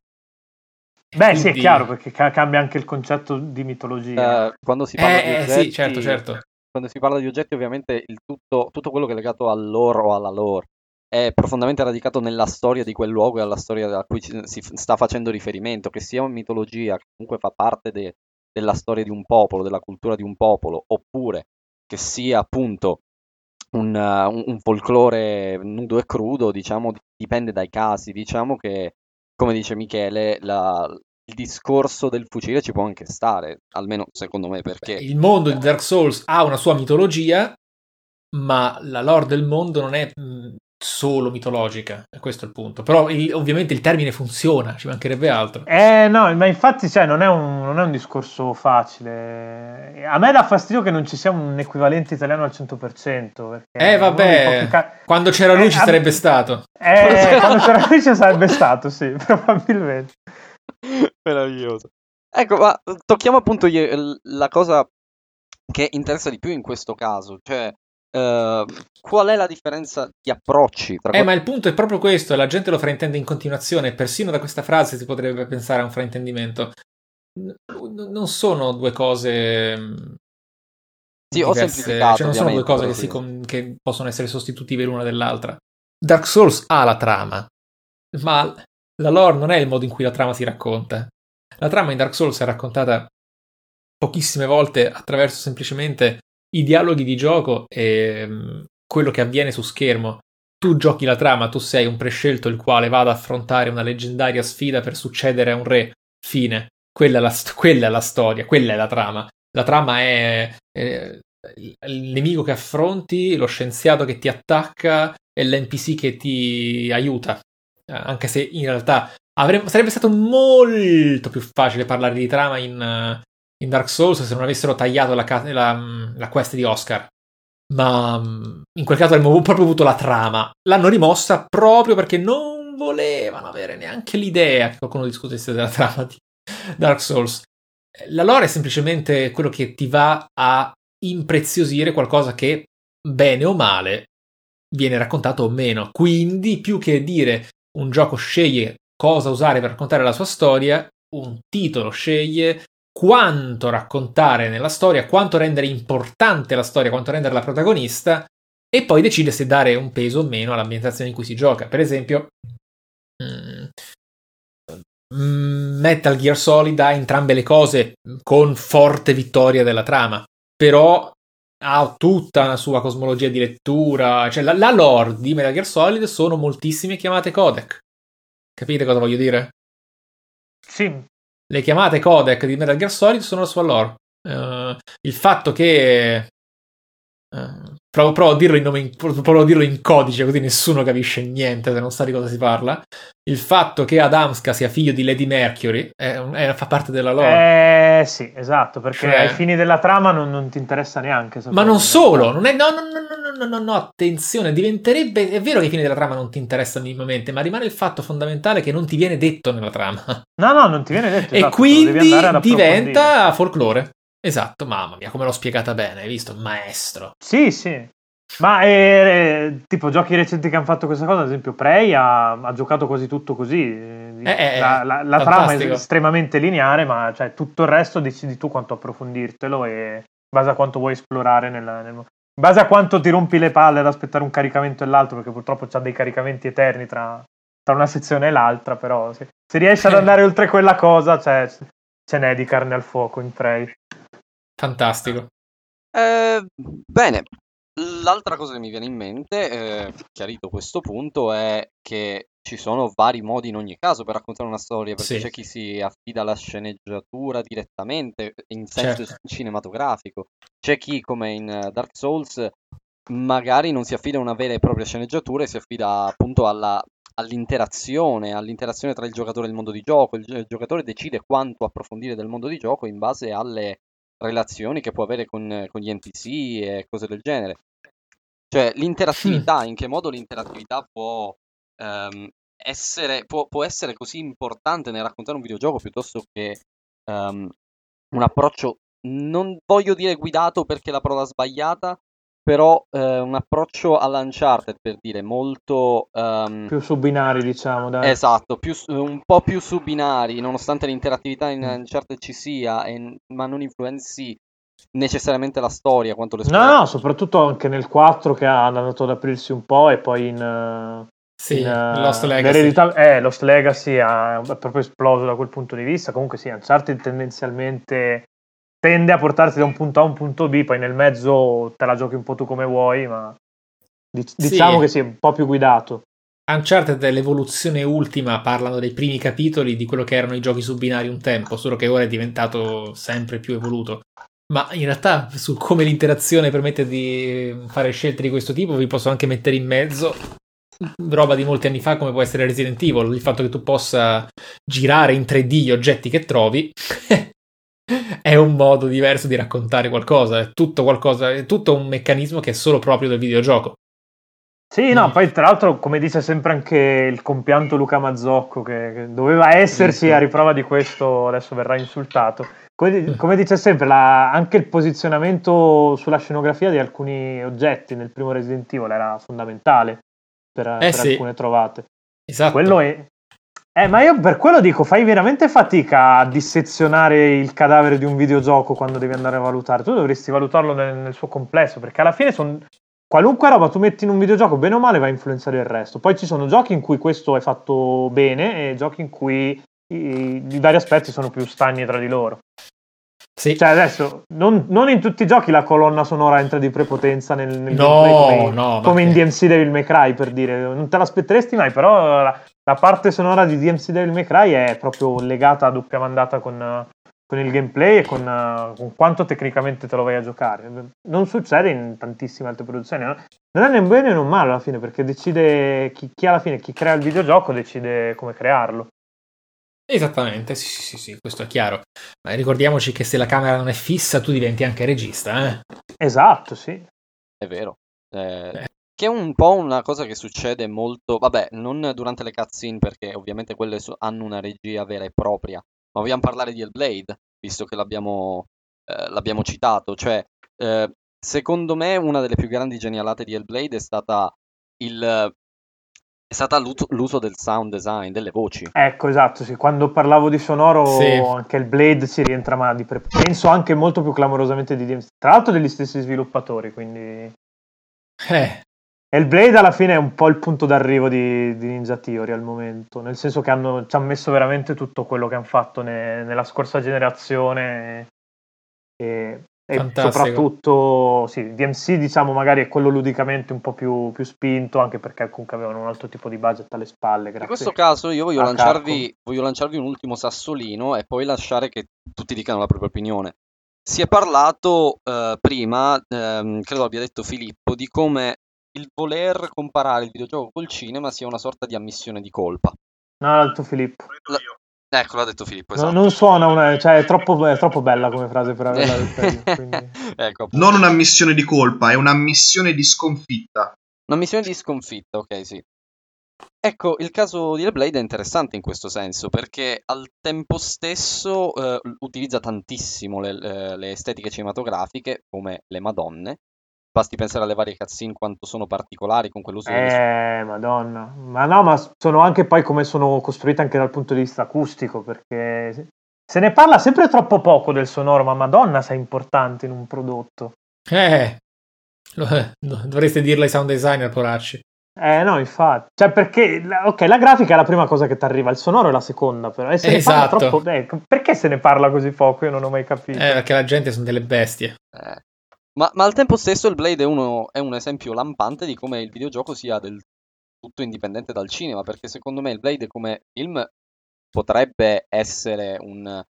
Beh, Quindi... sì, è chiaro, perché cambia anche il concetto di mitologia. Uh, quando si parla eh, di oggetti, sì, certo, certo quando si parla di oggetti, ovviamente tutto, tutto quello che è legato al lore o alla lore è profondamente radicato nella storia di quel luogo e alla storia a cui si sta facendo riferimento, che sia mitologia, che comunque fa parte de, della storia di un popolo, della cultura di un popolo, oppure che sia appunto un, uh, un folklore nudo e crudo, diciamo, dipende dai casi. Diciamo che, come dice Michele, la, il discorso del fucile ci può anche stare, almeno secondo me, perché... Il mondo di Dark Souls ha una sua mitologia, ma la lore del mondo non è mm, solo mitologica, questo è il punto. Però il, ovviamente il termine funziona, ci mancherebbe altro. Eh no, ma infatti cioè, non, è un, non, è un, discorso facile. A me dà fastidio che non ci sia un equivalente italiano al 100%. Eh vabbè, ca- quando c'era lui eh, ci sarebbe stato. Eh, quando c'era lui ci sarebbe stato, sì, probabilmente. Meraviglioso. Ecco, ma tocchiamo appunto la cosa che interessa di più in questo caso, cioè uh, qual è la differenza di approcci? Tra eh, ma il punto è proprio questo, e la gente lo fraintende in continuazione, persino da questa frase si potrebbe pensare a un fraintendimento. N- non sono due cose mm, sì, diverse, ho semplificato, cioè non sono due cose che, si, che possono essere sostitutive l'una dell'altra. Dark Souls ha la trama, ma la lore non è il modo in cui la trama si racconta. La trama in Dark Souls è raccontata pochissime volte attraverso semplicemente i dialoghi di gioco e um, quello che avviene su schermo. Tu giochi la trama, tu sei un prescelto il quale va ad affrontare una leggendaria sfida per succedere a un re. Fine. Quella è la, quella è la storia, quella è la trama. La trama è, è il nemico che affronti, lo scienziato che ti attacca e l'NPC che ti aiuta anche se in realtà avremmo, sarebbe stato molto più facile parlare di trama in, uh, in Dark Souls se non avessero tagliato la, la, mm, la quest di Oscar. Ma um, in quel caso avremmo proprio avuto la trama. L'hanno rimossa proprio perché non volevano avere neanche l'idea che qualcuno discutesse della trama di Dark Souls. La lore è semplicemente quello che ti va a impreziosire qualcosa che, bene o male, viene raccontato o meno. Quindi, più che dire un gioco sceglie cosa usare per raccontare la sua storia, un titolo sceglie quanto raccontare nella storia, quanto rendere importante la storia, quanto renderla protagonista e poi decide se dare un peso o meno all'ambientazione in cui si gioca. Per esempio, mm, Metal Gear Solid ha entrambe le cose con forte vittoria della trama, però ha tutta una sua cosmologia di lettura, cioè la, la lore di Metal Gear Solid sono moltissime chiamate codec. Capite cosa voglio dire? Sì. Le chiamate codec di Metal Gear Solid sono la sua lore. Uh, il fatto che uh, Provo, provo, a dirlo in nome provo, a dirlo in codice così nessuno capisce niente se non sa di cosa si parla. Il fatto che Adamska sia figlio di Lady Mercury è, è, fa parte della lore. Eh sì, esatto, perché cioè... ai fini della trama non, non ti interessa neanche. Ma non solo, non è, no, no, no, no, no, no, attenzione, diventerebbe... È vero che i fini della trama non ti interessano minimamente, ma rimane il fatto fondamentale che non ti viene detto nella trama. No, no, non ti viene detto. Esatto, e quindi diventa folklore. Esatto, mamma mia, come l'ho spiegata bene, hai visto? Maestro. Sì, sì. Ma eh, tipo giochi recenti che hanno fatto questa cosa, ad esempio Prey ha, ha giocato quasi tutto così. Eh, eh, la, la, la trama è estremamente lineare, ma cioè, tutto il resto decidi tu quanto approfondirtelo e in base a quanto vuoi esplorare nel, nel... In base a quanto ti rompi le palle ad aspettare un caricamento e l'altro, perché purtroppo c'ha dei caricamenti eterni tra, tra una sezione e l'altra, però se, se riesci ad andare oltre quella cosa, cioè, ce n'è di carne al fuoco in Prey. Fantastico. Eh, bene, l'altra cosa che mi viene in mente, eh, chiarito questo punto, è che ci sono vari modi in ogni caso per raccontare una storia, perché sì. c'è chi si affida alla sceneggiatura direttamente, in senso certo. cinematografico, c'è chi, come in Dark Souls, magari non si affida a una vera e propria sceneggiatura e si affida appunto alla, all'interazione, all'interazione tra il giocatore e il mondo di gioco. Il, il, giocatore decide quanto approfondire del mondo di gioco in base alle relazioni che può avere con, con gli NPC e cose del genere. Cioè, l'interattività, mm. in che modo l'interattività può, um, essere, può, può, essere così importante nel raccontare un videogioco piuttosto che um, un approccio, non voglio dire guidato perché è la parola sbagliata, però eh, un approccio all'Uncharted per dire molto um... più su binari diciamo dai. esatto più, un po' più su binari nonostante l'interattività in mm. Uncharted ci sia e, ma non influenzi necessariamente la storia quanto le no no soprattutto anche nel 4 che ha andato ad aprirsi un po' e poi in uh... Sì, in, uh, Lost Legacy. Eh, Lost Legacy ha proprio esploso da quel punto di vista. Comunque sì, Uncharted tendenzialmente tende a portarti da un punto A a un punto B, poi nel mezzo te la giochi un po' tu come vuoi, ma diciamo sì. che sia un po' più guidato. Uncharted è l'evoluzione ultima, parlano dei primi capitoli di quello che erano i giochi su binari un tempo, solo che ora è diventato sempre più evoluto. Ma in realtà su come l'interazione permette di fare scelte di questo tipo vi posso anche mettere in mezzo roba di molti anni fa come può essere Resident Evil, il fatto che tu possa girare in 3D gli oggetti che trovi è un modo diverso di raccontare qualcosa, è tutto qualcosa, è tutto un meccanismo che è solo proprio del videogioco. Sì, no, mm. poi tra l'altro, come dice sempre anche il compianto Luca Mazzocco, che, che doveva esserci a riprova di questo, adesso verrà insultato. Come, mm. come dice sempre, la, anche il posizionamento sulla scenografia di alcuni oggetti nel primo Resident Evil era fondamentale per, eh per sì. alcune trovate. Esatto. Quello è, eh, ma io per quello dico, fai veramente fatica a dissezionare il cadavere di un videogioco quando devi andare a valutare. Tu dovresti valutarlo nel, nel suo complesso, perché alla fine sono qualunque roba tu metti in un videogioco, bene o male, va a influenzare il resto. Poi ci sono giochi in cui questo è fatto bene e giochi in cui i, i vari aspetti sono più stagni tra di loro. Sì. Cioè adesso, non, non, in tutti i giochi la colonna sonora entra di prepotenza nel, nel no, come, no, come in DMC Devil May Cry per dire, non te l'aspetteresti mai, però la, la parte sonora di DMC Devil May Cry è proprio legata a doppia mandata con, con il gameplay e con, con, quanto tecnicamente te lo vai a giocare. Non succede in tantissime altre produzioni, no? non è né bene né male alla fine, perché decide chi, chi alla fine, chi crea il videogioco decide come crearlo. Esattamente, sì, sì, sì, sì, questo è chiaro. Ma ricordiamoci che se la camera non è fissa, tu diventi anche regista, eh? Esatto, sì. È vero. Eh, eh. Che è un po' una cosa che succede molto, vabbè, non durante le cutscene perché ovviamente quelle hanno una regia vera e propria, ma vogliamo parlare di Hellblade, visto che l'abbiamo, eh, l'abbiamo citato, cioè eh, secondo me una delle più grandi genialate di Hellblade è stata il è stata l'uso del sound design, delle voci. Ecco, esatto, sì. quando parlavo di sonoro sì. anche il Blade si rientra, ma pre- penso anche molto più clamorosamente di DMC. Tra l'altro degli stessi sviluppatori, quindi... Eh. E il Blade alla fine è un po' il punto d'arrivo di, di Ninja Theory al momento, nel senso che hanno, ci hanno messo veramente tutto quello che hanno fatto ne, nella scorsa generazione e e soprattutto sì, DMC diciamo magari è quello ludicamente un po' più, più, spinto anche perché comunque avevano un altro tipo di budget alle spalle in questo caso io voglio lanciarvi, voglio lanciarvi, un ultimo sassolino e poi lasciare che tutti dicano la propria opinione. Si è parlato eh, prima ehm, credo abbia detto Filippo di come il voler comparare il videogioco col cinema sia una sorta di ammissione di colpa no l'ha detto Filippo la, Ecco, l'ha detto Filippo. Esatto. No, non suona una, cioè, è troppo, è troppo, bella come frase per averla detto. Quindi... ecco, non un'ammissione di colpa, è un'ammissione di sconfitta. Un'ammissione di sconfitta, ok, sì. Ecco, il caso di Hellblade è interessante in questo senso perché al tempo stesso eh, utilizza tantissimo le, le, estetiche cinematografiche come le Madonne Basti pensare alle varie cutscene quanto sono particolari con quell'uso eh, delle... madonna. Ma no, ma sono anche poi come sono costruite anche dal punto di vista acustico, perché se ne parla sempre troppo poco del sonoro, ma madonna sei importante in un prodotto. Eh, dovreste dirlo ai sound designer, poracci. Eh no, infatti. Cioè, perché, ok, la grafica è la prima cosa che ti arriva, il sonoro è la seconda, però. E se esatto. troppo, eh, perché se ne parla così poco? Io non ho mai capito. Eh, perché la gente sono delle bestie. Eh. Ma, ma, al tempo stesso il Blade è, uno, è, un esempio lampante di come il videogioco sia del tutto indipendente dal cinema, perché secondo me il Blade come film potrebbe essere un,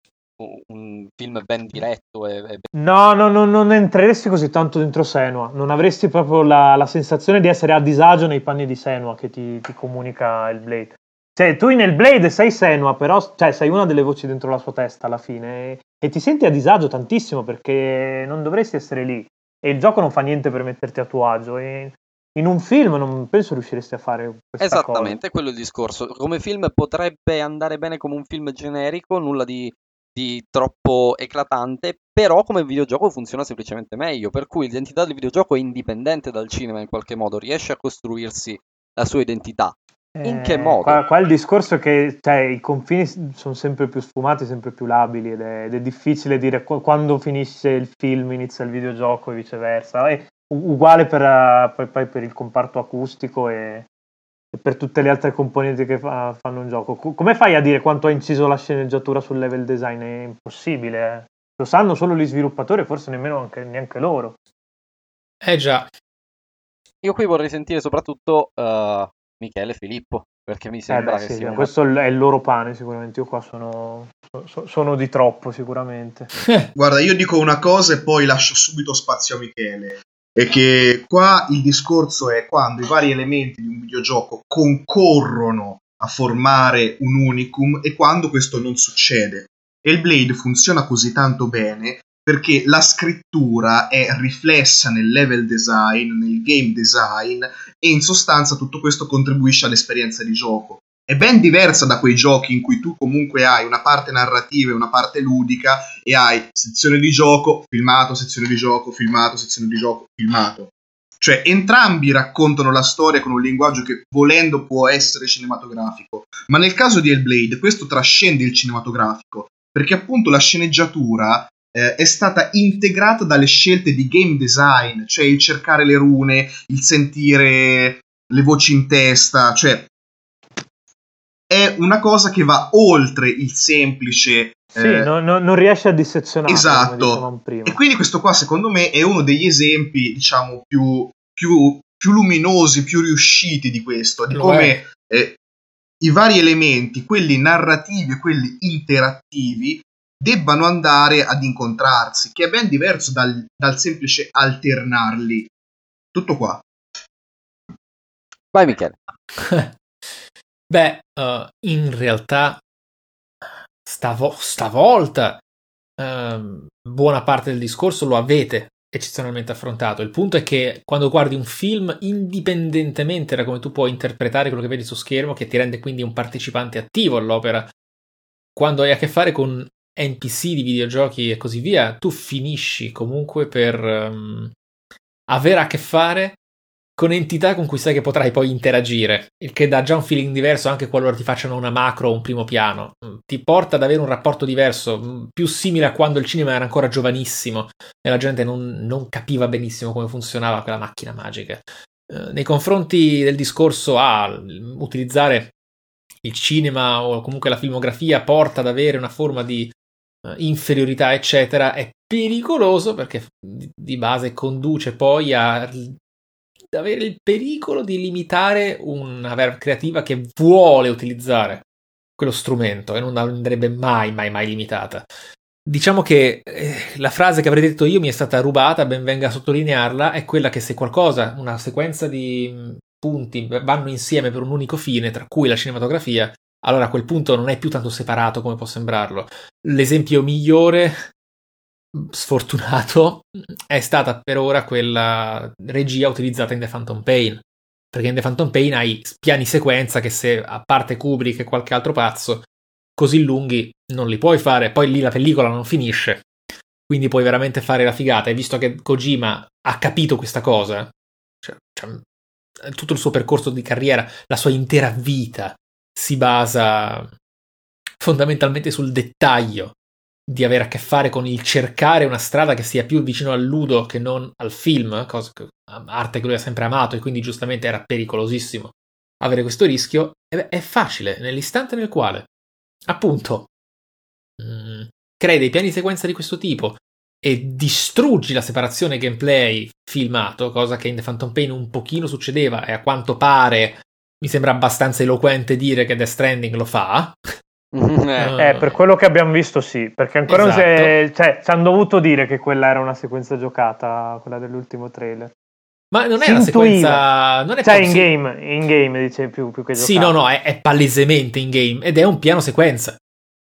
un film ben diretto. E, e... No, no, no, non entreresti così tanto dentro Senua, non avresti proprio la, la, sensazione di essere a disagio nei panni di Senua che ti, ti comunica il Blade. Cioè, tu nel Blade sei Senua, però cioè, sei una delle voci dentro la sua testa alla fine e, e ti senti a disagio tantissimo perché non dovresti essere lì e il gioco non fa niente per metterti a tuo agio. E in un film non penso riusciresti a fare questa Esattamente, cosa. quello è il discorso. Come film potrebbe andare bene come un film generico, nulla di, di troppo eclatante, però come videogioco funziona semplicemente meglio, per cui l'identità del videogioco è indipendente dal cinema in qualche modo, riesce a costruirsi la sua identità. In che eh, modo? Qua, qua il discorso è che cioè, i confini sono sempre più sfumati, sempre più labili ed è, ed è difficile dire qu- quando finisce il film inizia il videogioco e viceversa. È uguale per, uh, poi, poi per il comparto acustico e, e, per tutte le altre componenti che fa, fanno un gioco. C- come fai a dire quanto ha inciso la sceneggiatura sul level design? È impossibile. Eh. Lo sanno solo gli sviluppatori, forse nemmeno anche, neanche loro. Eh già. Io qui vorrei sentire soprattutto uh, Michele Filippo, perché mi sembra eh beh, che sì, sia... Questo una... è il loro pane sicuramente, io qua sono, sono di troppo sicuramente. Guarda, io dico una cosa e poi lascio subito spazio a Michele. È che qua il discorso è quando i vari elementi di un videogioco concorrono a formare un unicum e quando questo non succede. E il Blade funziona così tanto bene perché la scrittura è riflessa nel level design, nel game design e in sostanza tutto questo contribuisce all'esperienza di gioco. È ben diversa da quei giochi in cui tu comunque hai una parte narrativa e una parte ludica e hai sezione di gioco, filmato, sezione di gioco, filmato, sezione di gioco, filmato. Cioè entrambi raccontano la storia con un linguaggio che volendo può essere cinematografico, ma nel caso di Hellblade questo trascende il cinematografico, perché appunto la sceneggiatura eh, è stata integrata dalle scelte di game design, cioè il cercare le rune, il sentire le voci in testa, cioè è una cosa che va oltre il semplice. Sì, eh, non, non, riesce a dissezionare. Esatto. E quindi questo qua, secondo me, è uno degli esempi, diciamo, più, più, più luminosi, più riusciti di questo, di Lo come eh, i vari elementi, quelli narrativi e quelli interattivi, debbano andare ad incontrarsi, che è ben diverso dal, dal semplice alternarli. Tutto qua. Vai Michele. Beh, uh, in realtà stavo, stavolta uh, buona parte del discorso lo avete eccezionalmente affrontato. Il punto è che quando guardi un film, indipendentemente da come tu puoi interpretare quello che vedi su schermo, che ti rende quindi un partecipante attivo all'opera, quando hai a che fare con NPC di videogiochi e così via, tu finisci comunque per um, avere a che fare con entità con cui sai che potrai poi interagire, il che dà già un feeling diverso anche qualora ti facciano una macro o un primo piano. Mm, ti porta ad avere un rapporto diverso, mm, più simile a quando il cinema era ancora giovanissimo e la gente non, non capiva benissimo come funzionava quella macchina magica. Uh, nei confronti del discorso a ah, utilizzare il cinema o comunque la filmografia porta ad avere una forma di inferiorità, eccetera, è pericoloso perché di base conduce poi a avere il pericolo di limitare una verve creativa che vuole utilizzare quello strumento e non andrebbe mai, mai, mai limitata. Diciamo che eh, la frase che avrei detto io mi è stata rubata, ben venga a sottolinearla, è quella che se qualcosa, una sequenza di punti vanno insieme per un unico fine, tra cui la cinematografia, allora a quel punto non è più tanto separato come può sembrarlo. L'esempio migliore, sfortunato, è stata per ora quella regia utilizzata in The Phantom Pain. Perché in The Phantom Pain hai piani sequenza che se, a parte Kubrick e qualche altro pazzo, così lunghi non li puoi fare, poi lì la pellicola non finisce, quindi puoi veramente fare la figata. E visto che Kojima ha capito questa cosa, cioè, cioè, tutto il suo percorso di carriera, la sua intera vita si basa fondamentalmente sul dettaglio di avere a che fare con il cercare una strada che sia più vicino al ludo che non al film, cosa che, arte che lui ha sempre amato e quindi giustamente era pericolosissimo avere questo rischio, è facile nell'istante nel quale appunto, mh, mm, crei dei piani di sequenza di questo tipo e distruggi la separazione gameplay filmato, cosa che in The Phantom Pain un pochino succedeva e a quanto pare mi sembra abbastanza eloquente dire che Death Stranding lo fa. eh, eh, per quello che abbiamo visto sì, perché ancora esatto. non si è, cioè, ci hanno dovuto dire che quella era una sequenza giocata, quella dell'ultimo trailer. Ma non è una sequenza. Non è cioè, in game, in game dice più, più che giocare. Sì, no, no, è, è, palesemente in game ed è un piano sequenza.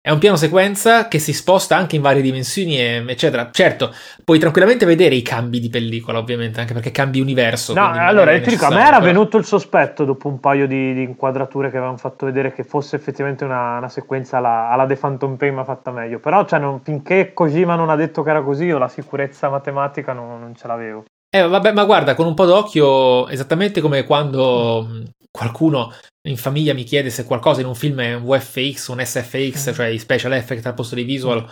È un piano sequenza che si sposta anche in varie dimensioni, eccetera. Certo, puoi tranquillamente vedere i cambi di pellicola, ovviamente, anche perché cambi universo. No, allora, ti dico, a me era però... venuto il sospetto dopo un paio di, di, inquadrature che avevano fatto vedere che fosse effettivamente una, una sequenza alla, alla The Phantom Pain, ma fatta meglio. Però, cioè, non, finché Kojima non ha detto che era così, io la sicurezza matematica non, non ce l'avevo. Eh, vabbè, ma guarda, con un po' d'occhio, esattamente come quando qualcuno in famiglia mi chiede se qualcosa in un film è un VFX, un SFX, mm. cioè i special effect al posto dei visual.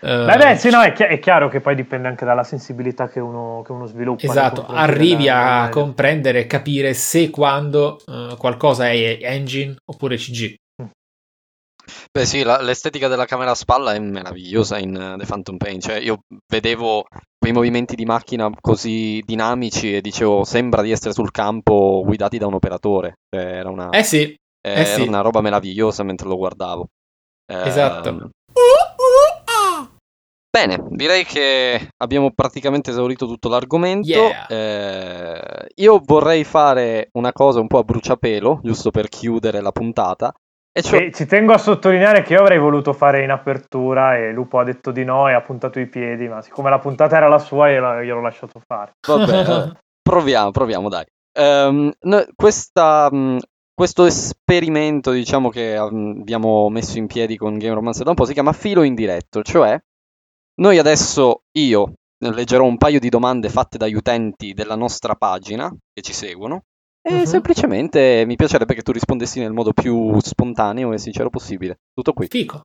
Uh, beh, beh, sì, no, è, chi- è, chiaro che poi dipende anche dalla sensibilità che uno, che uno sviluppa. Esatto, arrivi della, a comprendere e capire se quando uh, qualcosa è engine oppure CG. Beh sì, la- l'estetica della camera a spalla è meravigliosa in uh, The Phantom Pain, cioè io vedevo quei movimenti di macchina così dinamici e dicevo sembra di essere sul campo guidati da un operatore, cioè, era una, eh sì, eh, era sì. una roba meravigliosa mentre lo guardavo. Esatto. Eh, Bene, direi che abbiamo praticamente esaurito tutto l'argomento. Yeah. Eh, io vorrei fare una cosa un po' a bruciapelo, giusto per chiudere la puntata, e cioè... ci tengo a sottolineare che io avrei voluto fare in apertura e Lupo ha detto di no e ha puntato i piedi, ma siccome la puntata era la sua io gliel'ho lasciato fare. Vabbè, proviamo, proviamo dai. Um, no, questa, um, questo esperimento, diciamo, che um, abbiamo messo in piedi con Game Romancer da un po' si chiama filo indiretto, cioè noi adesso, io leggerò un paio di domande fatte dagli utenti della nostra pagina che ci seguono e uh-huh. semplicemente mi piacerebbe che tu rispondessi nel modo più spontaneo e sincero possibile. Tutto qui. Fico.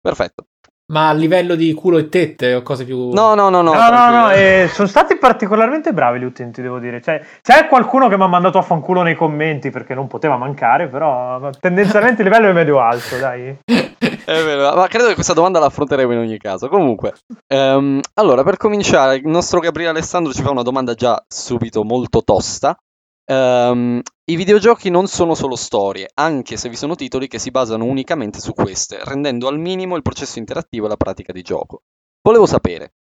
Perfetto. Ma a livello di culo e tette o cose più... No, no, no, no. No, no, no, eh, sono stati particolarmente bravi gli utenti, devo dire. Cioè, c'è qualcuno che mi ha mandato a fanculo nei commenti perché non poteva mancare, però tendenzialmente il livello è medio alto, dai. È vero, ma credo che questa domanda la affronteremo in ogni caso. Comunque, um, allora, per cominciare, il nostro Gabriele Alessandro ci fa una domanda già subito molto tosta. Um, I videogiochi non sono solo storie, anche se vi sono titoli che si basano unicamente su queste, rendendo al minimo il processo interattivo e la pratica di gioco. Volevo sapere,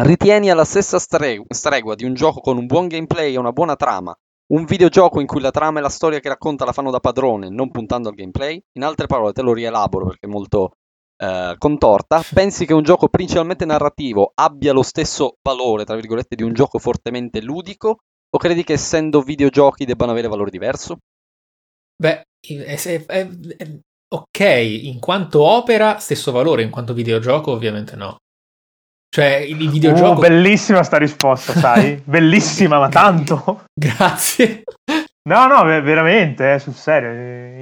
ritieni alla stessa stregua di un gioco con un buon gameplay e una buona trama, un videogioco in cui la trama e la storia che racconta la fanno da padrone, non puntando al gameplay? In altre parole, te lo rielaboro perché è molto eh, contorta. Pensi che un gioco principalmente narrativo abbia lo stesso valore, tra virgolette, di un gioco fortemente ludico? O credi che essendo videogiochi debbano avere valore diverso? Beh, è, è, è, ok, in quanto opera stesso valore, in quanto videogioco ovviamente no. Cioè, il videogioco... Uh, bellissima sta risposta, sai? bellissima, ma tanto. Grazie. No, no, veramente, eh, sul serio.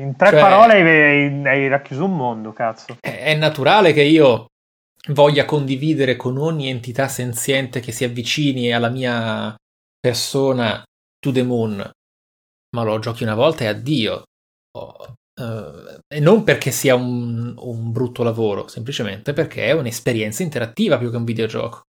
In tre cioè, parole hai, hai, racchiuso un mondo, cazzo. È, è naturale che io voglia condividere con ogni entità senziente che si avvicini alla mia persona to the moon, ma lo giochi una volta e addio. Oh, Uh, e non perché sia un, un, brutto lavoro, semplicemente perché è un'esperienza interattiva più che un videogioco.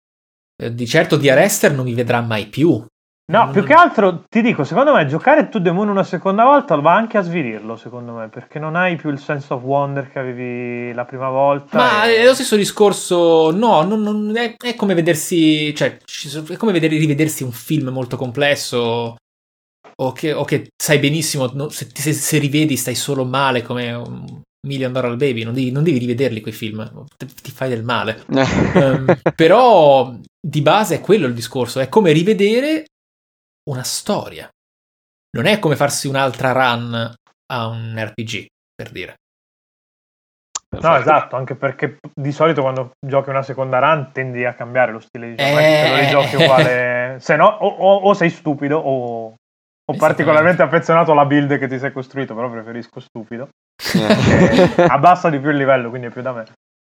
Uh, di certo di Arrester non mi vedrà mai più. No, più che altro ti dico, secondo me giocare To The Moon una seconda volta va anche a svilirlo, secondo me, perché non hai più il sense of wonder che avevi la prima volta. Ma e... è lo stesso discorso, no, non, non, è, è, come vedersi, cioè, è come vedere, rivedersi un film molto complesso o che, o che sai benissimo, no, se, se, se, rivedi stai solo male come un Million Dollar Baby, non devi, non devi rivederli quei film, ti, ti fai del male. um, però di base è quello il discorso, è come rivedere una storia. Non è come farsi un'altra run a un RPG, per dire. No, esatto, anche perché di solito quando giochi una seconda run tendi a cambiare lo stile di gioco, eh... se lo rigiochi uguale, se no o, o, o sei stupido o, o particolarmente affezionato alla build che ti sei costruito, però preferisco stupido. Eh. abbassa di più il livello, quindi è più da me.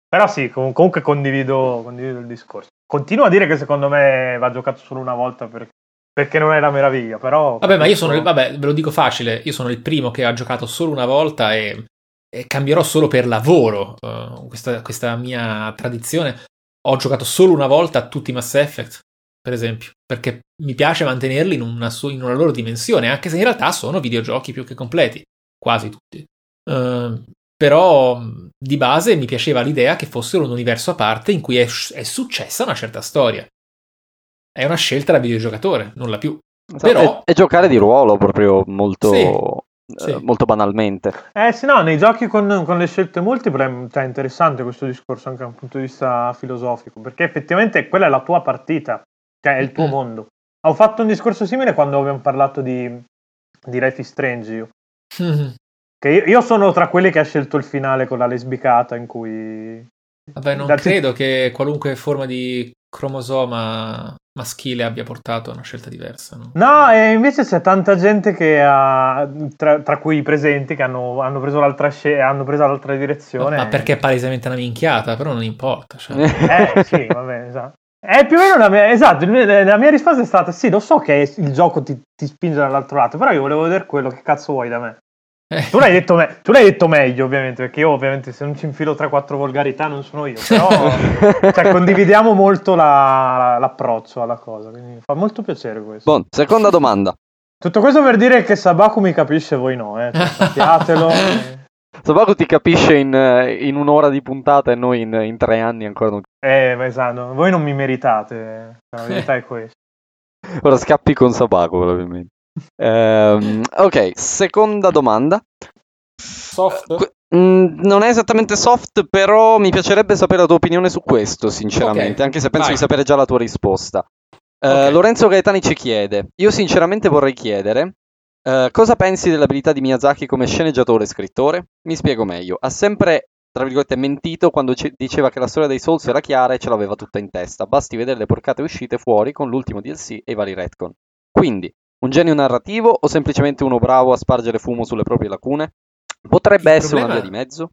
Però sì, comunque condivido, condivido il discorso. Continuo a dire che secondo me va giocato solo una volta per, perché non è la meraviglia, però... Vabbè, ma io sono, vabbè, ve lo dico facile, io sono il primo che ha giocato solo una volta e, e cambierò solo per lavoro uh, questa, questa, mia tradizione. Ho giocato solo una volta a tutti i Mass Effect, per esempio, perché mi piace mantenerli in una, in una loro dimensione, anche se in realtà sono videogiochi più che completi, quasi tutti. Uh, però di base mi piaceva l'idea che fossero un universo a parte in cui è, è successa una certa storia è una scelta da videogiocatore, nulla più. Esatto, Però... è, è, giocare di ruolo proprio molto, sì, eh, sì. molto banalmente. Eh sì, no, nei giochi con, con le scelte multiple cioè, è interessante questo discorso anche da un punto di vista filosofico, perché effettivamente quella è la tua partita, cioè è il tuo mm-hmm. mondo. Ho fatto un discorso simile quando abbiamo parlato di, di Life is Strange io. Mm-hmm. Che io, io sono tra quelli che ha scelto il finale con la lesbicata in cui... Vabbè, non credo che qualunque forma di cromosoma maschile abbia portato a una scelta diversa. No, no e invece c'è tanta gente che ha, tra, tra cui i presenti, che hanno, hanno preso l'altra sc- hanno preso l'altra direzione. ma perché è palesemente una minchiata, però non importa. Cioè. eh sì, vabbè, esatto. È più o meno la mia, esatto, la mia risposta è stata sì, lo so che il gioco ti, ti spinge dall'altro lato, però io volevo vedere quello che cazzo vuoi da me. Eh. Tu, l'hai detto me- tu l'hai detto meglio, ovviamente, perché io, ovviamente, se non ci infilo 3-4 volgarità, non sono io. Però cioè, condividiamo molto la, l'approccio alla cosa. Quindi fa molto piacere questo. Bon, seconda domanda. Tutto questo per dire che Sabaku mi capisce, voi no, eh. Cioè, sappiatelo. Sabaku ti capisce in, in, un'ora di puntata e noi in, in, tre anni ancora non. Eh, ma esatto, voi non mi meritate. La verità è questa. Ora scappi con Sabaku, probabilmente. Um, ok, seconda domanda. Soft? Uh, non è esattamente soft, però mi piacerebbe sapere la tua opinione su questo, sinceramente, okay. anche se penso Vai. di sapere già la tua risposta. Uh, okay. Lorenzo Gaetani ci chiede, io sinceramente vorrei chiedere, uh, cosa pensi dell'abilità di Miyazaki come sceneggiatore e scrittore? Mi spiego meglio, ha sempre, tra virgolette, mentito quando c- diceva che la storia dei Souls era chiara e ce l'aveva tutta in testa, basti vedere le porcate uscite fuori con l'ultimo DLC e i vari retcon. Quindi, un genio narrativo o semplicemente uno bravo a spargere fumo sulle proprie lacune? Potrebbe il essere problema, una via di mezzo?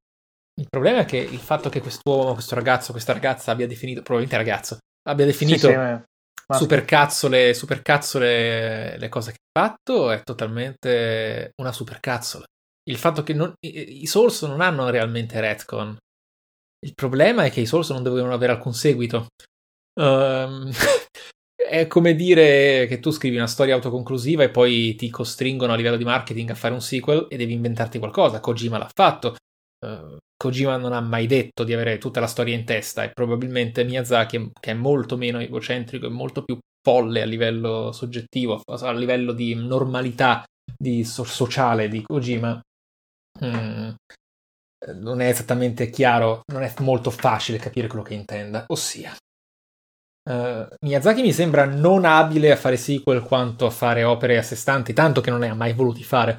Il problema è che il fatto che quest'uomo, questo ragazzo, questa ragazza abbia definito, probabilmente ragazzo, abbia definito sì, sì, supercazzole, supercazzole le cose che ha fatto è totalmente una supercazzola. Il fatto che non, i, i Souls non hanno realmente retcon. Il problema è che i Souls non dovevano avere alcun seguito. Um, è come dire che tu scrivi una storia autoconclusiva e poi ti costringono a livello di marketing a fare un sequel e devi inventarti qualcosa. Kojima l'ha fatto. Uh, Kojima non ha mai detto di avere tutta la storia in testa e probabilmente Miyazaki, che è molto meno egocentrico e molto più folle a livello soggettivo, a livello di normalità di so- sociale di Kojima, mm, non è esattamente chiaro, non è molto facile capire quello che intenda. Ossia, Uh, Miyazaki mi sembra non abile a fare sequel quanto a fare opere a sé stanti, tanto che non ne ha mai voluti fare.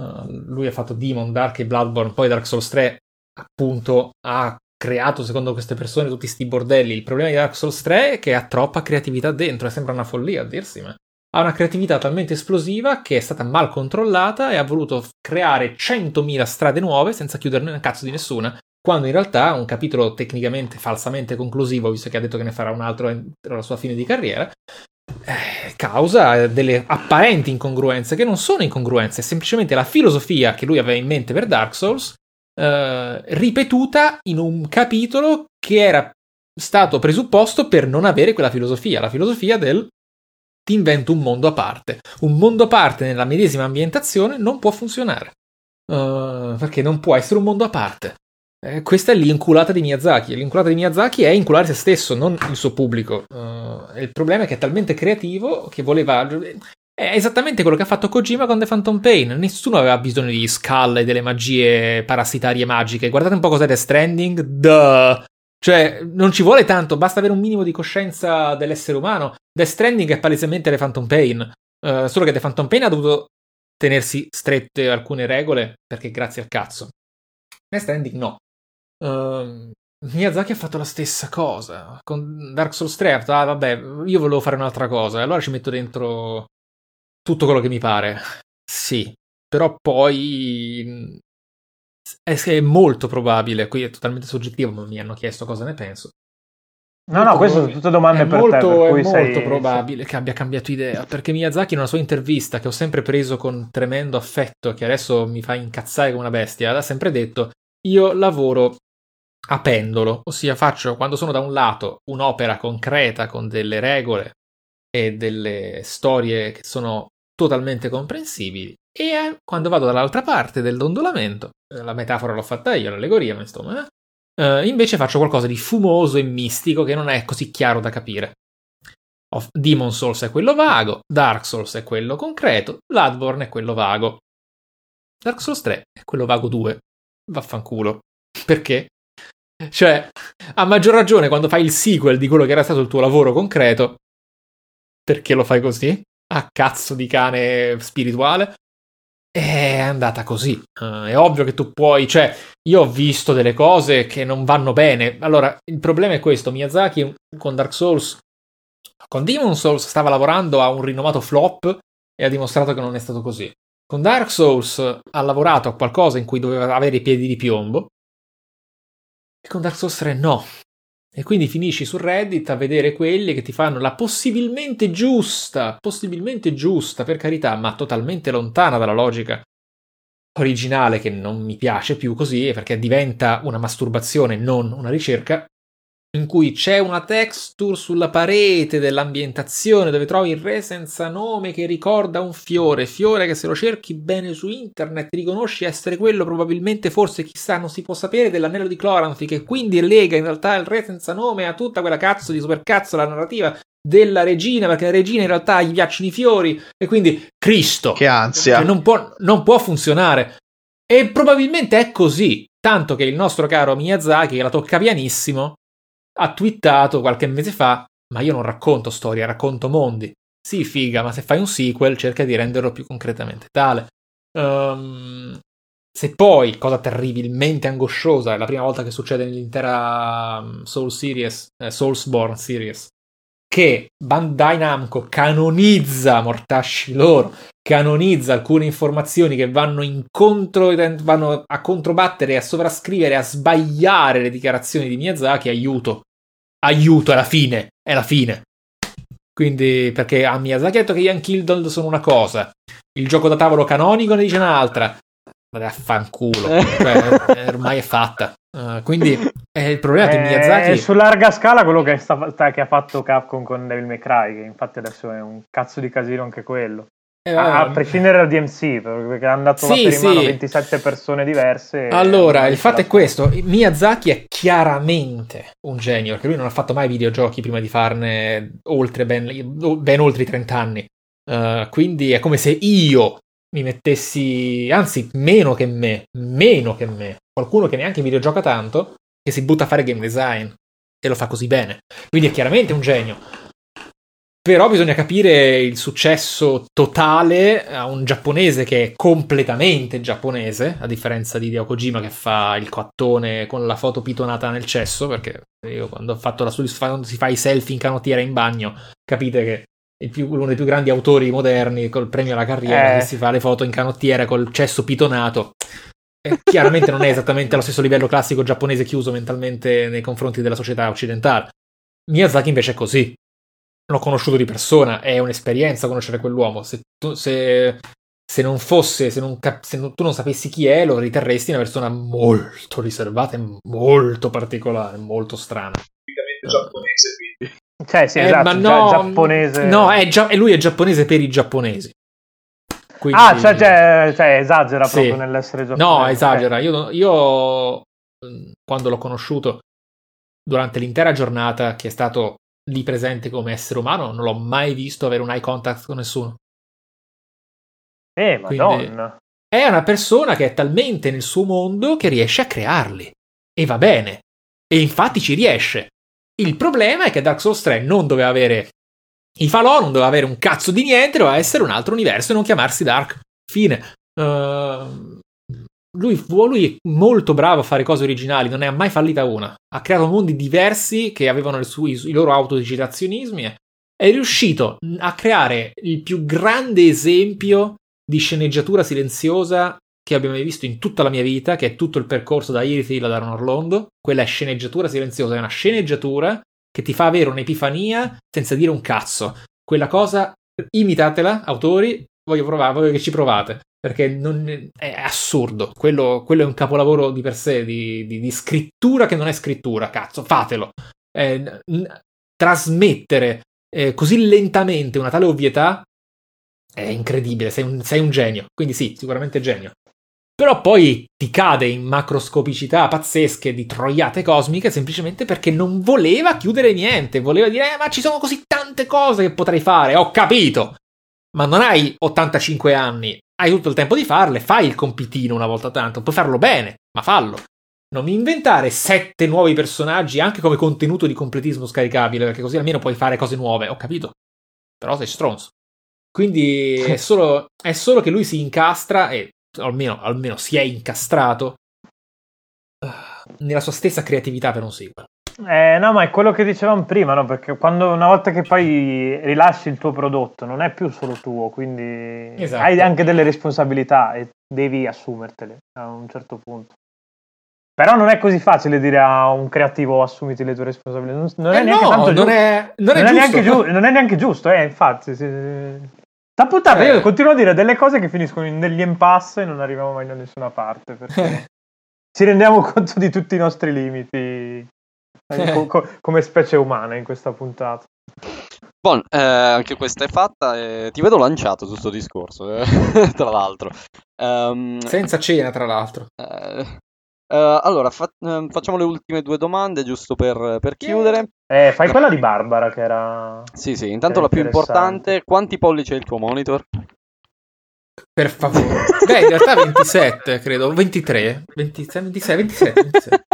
Uh, lui ha fatto Demon, Dark e Bloodborne, poi Dark Souls 3, appunto, ha creato secondo queste persone tutti questi bordelli. Il problema di Dark Souls 3 è che ha troppa creatività dentro, e sembra una follia a dirsi, ma ha una creatività talmente esplosiva che è stata mal controllata e ha voluto creare 100.000 strade nuove senza chiuderne un cazzo di nessuna quando in realtà un capitolo tecnicamente falsamente conclusivo, visto che ha detto che ne farà un altro alla sua fine di carriera, eh, causa delle apparenti incongruenze che non sono incongruenze, è semplicemente la filosofia che lui aveva in mente per Dark Souls eh, ripetuta in un capitolo che era stato presupposto per non avere quella filosofia, la filosofia del ti invento un mondo a parte. Un mondo a parte nella medesima ambientazione non può funzionare. Uh, perché non può essere un mondo a parte. Eh, questa è l'inculata di Miyazaki. L'inculata di Miyazaki è inculare se stesso, non il suo pubblico. Uh, il problema è che è talmente creativo che voleva. È esattamente quello che ha fatto Kojima con The Phantom Pain. Nessuno aveva bisogno di scalle e delle magie parassitarie magiche. Guardate un po' cos'è The Stranding. Duh! Cioè, non ci vuole tanto, basta avere un minimo di coscienza dell'essere umano. The Stranding è palesemente The Phantom Pain. Uh, solo che The Phantom Pain ha dovuto tenersi strette alcune regole perché grazie al cazzo. The Stranding no. Uh, Miyazaki ha fatto la stessa cosa. Con Dark Souls 3 ha detto, ah vabbè, io volevo fare un'altra cosa. E allora ci metto dentro tutto quello che mi pare. Sì, però poi è molto probabile, qui è totalmente soggettivo, ma mi hanno chiesto cosa ne penso. No, no, queste sono tutte domande per molto, te. Per è molto sei... probabile che abbia cambiato idea. Perché Miyazaki, in una sua intervista, che ho sempre preso con tremendo affetto, che adesso mi fa incazzare come una bestia, ha sempre detto: Io lavoro a pendolo, ossia faccio quando sono da un lato un'opera concreta con delle regole e delle storie che sono totalmente comprensibili, e quando vado dall'altra parte del dondolamento, eh, la metafora l'ho fatta io, l'allegoria, ma insomma, eh, eh, invece faccio qualcosa di fumoso e mistico che non è così chiaro da capire. Demon Souls è quello vago, Dark Souls è quello concreto, Bloodborne è quello vago. Dark Souls 3 è quello vago 2. Vaffanculo. Perché? Cioè, a maggior ragione quando fai il sequel di quello che era stato il tuo lavoro concreto, perché lo fai così? A cazzo di cane spirituale? è andata così. Uh, è ovvio che tu puoi, cioè, io ho visto delle cose che non vanno bene. Allora, il problema è questo: Miyazaki con Dark Souls, con Demon Souls stava lavorando a un rinomato flop e ha dimostrato che non è stato così. Con Dark Souls ha lavorato a qualcosa in cui doveva avere i piedi di piombo. E con Dark Souls 3 no. E quindi finisci su Reddit a vedere quelli che ti fanno la possibilmente giusta, possibilmente giusta, per carità, ma totalmente lontana dalla logica originale che non mi piace più così, perché diventa una masturbazione, non una ricerca, in cui c'è una texture sulla parete dell'ambientazione dove trovi il re senza nome che ricorda un fiore, fiore che se lo cerchi bene su internet riconosci essere quello probabilmente forse chissà non si può sapere dell'anello di Cloranthi che quindi lega in realtà il re senza nome a tutta quella cazzo di supercazzo la narrativa della regina perché la regina in realtà gli piacciono i fiori e quindi Cristo che ansia. che non può, non può funzionare. E probabilmente è così tanto che il nostro caro Miyazaki che la tocca pianissimo ha twittato qualche mese fa, ma io non racconto storie, racconto mondi. Sì, figa, ma se fai un sequel cerca di renderlo più concretamente tale. Um, se poi, cosa terribilmente angosciosa, è la prima volta che succede nell'intera mm, Soul Series, eh, Soulsborne Series, che Bandai Namco canonizza mortasci loro, canonizza alcune informazioni che vanno incontro, vanno a controbattere, a sovrascrivere, a sbagliare le dichiarazioni di Miyazaki, aiuto aiuto, è la fine, è la fine. Quindi, perché a Miyazaki ha detto che Ian Kildall sono una cosa, il gioco da tavolo canonico ne dice un'altra. Vaffanculo, cioè, ormai è fatta. Uh, quindi eh, il problema è che Miyazaki. È su larga scala quello che, sta, che ha fatto Capcom con Devil May Cry, che infatti adesso è un cazzo di casino anche quello. Eh, a, a, prescindere dal DMC, perché hanno dato sì, per in mano 27 persone diverse. Allora, il fatto è questo: Miyazaki è chiaramente un genio, perché lui non ha fatto mai videogiochi prima di farne oltre ben, ben oltre i 30 anni. Uh, quindi è come se io mi mettessi, anzi, meno che me, meno che me, qualcuno che neanche videogioca tanto, che si butta a fare game design e lo fa così bene. Quindi è chiaramente un genio. Però bisogna capire il successo totale a un giapponese che è completamente giapponese, a differenza di Hideo Kojima che fa il coattone con la foto pitonata nel cesso, perché io quando ho fatto la quando si fa i selfie in canottiera in bagno, capite che più, uno dei più grandi autori moderni col premio alla carriera eh. che si fa le foto in canottiera col cesso pitonato. E chiaramente non è esattamente allo stesso livello classico giapponese chiuso mentalmente nei confronti della società occidentale. Miyazaki invece è così l'ho conosciuto di persona, è un'esperienza conoscere quell'uomo. Se, tu, se, se non fosse, se, non cap- se non, tu non sapessi chi è, lo riterresti una persona molto riservata e molto particolare, molto strana. Tipicamente giapponese, quindi. Cioè, sì, eh, esatto, ma no, giapponese. No, è gia- lui è giapponese per i giapponesi. Quindi... Ah, cioè, cioè, cioè esagera sì. proprio nell'essere giapponese. No, esagera. Io, io, quando l'ho conosciuto durante l'intera giornata, che è stato lì presente come essere umano, non l'ho mai visto avere un eye contact con nessuno. Eh, madonna. è una persona che è talmente nel suo mondo che riesce a crearli. E va bene. E infatti ci riesce. Il problema è che Dark Souls 3 non doveva avere i falò, non doveva avere un cazzo di niente, doveva essere un altro universo e non chiamarsi Dark. Fine. Uh, lui, lui, è molto bravo a fare cose originali, non ne ha mai fallita una. Ha creato mondi diversi che avevano suo, i, loro autodigitazionismi. È riuscito a creare il più grande esempio di sceneggiatura silenziosa che abbia mai visto in tutta la mia vita, che è tutto il percorso da Irithil ad Aron Orlando. Quella è sceneggiatura silenziosa, è una sceneggiatura che ti fa avere un'epifania senza dire un cazzo. Quella cosa, imitatela, autori, voglio provare, voglio che ci provate. Perché non, è assurdo. Quello, quello, è un capolavoro di per sé, di, di, di scrittura che non è scrittura, cazzo, fatelo. Eh, n- trasmettere eh, così lentamente una tale ovvietà è incredibile, sei un, sei un genio. Quindi sì, sicuramente genio. Però poi ti cade in macroscopicità pazzesche di troiate cosmiche semplicemente perché non voleva chiudere niente. Voleva dire, eh, ma ci sono così tante cose che potrei fare. Ho capito. Ma non hai 85 anni, hai tutto il tempo di farle. Fai il compitino una volta tanto. Puoi farlo bene, ma fallo. Non inventare sette nuovi personaggi anche come contenuto di completismo scaricabile, perché così almeno puoi fare cose nuove. Ho capito. Però sei stronzo. Quindi è solo, è solo che lui si incastra e almeno, almeno si è incastrato uh, nella sua stessa creatività per un sequel. Eh, no, ma è quello che dicevamo prima, no? Perché quando una volta che poi rilasci il tuo prodotto non è più solo tuo, quindi esatto. hai anche delle responsabilità e devi assumertele a un certo punto. Però non è così facile dire a un creativo assumiti le tue responsabilità. Non, non eh è neanche no, tanto non è, non è, non è neanche giu- non è neanche giusto, eh, infatti. Sì. Da puttana, eh. io continuo a dire delle cose che finiscono negli impasse e non arriviamo mai da nessuna parte. Perché ci rendiamo conto di tutti i nostri limiti co- co- come specie umana in questa puntata. Bon, eh, anche questa è fatta. Eh, ti vedo lanciato su questo discorso, eh, tra l'altro. Um, Senza cena, tra l'altro. Eh, Uh, allora, fa- uh, facciamo le ultime due domande giusto per, per chiudere. Eh, fai quella di Barbara che era... Sì, sì, intanto la più importante, quanti pollici è il tuo monitor? Per favore. Beh, in realtà 27, credo, 23, 26, 26, 27. 27.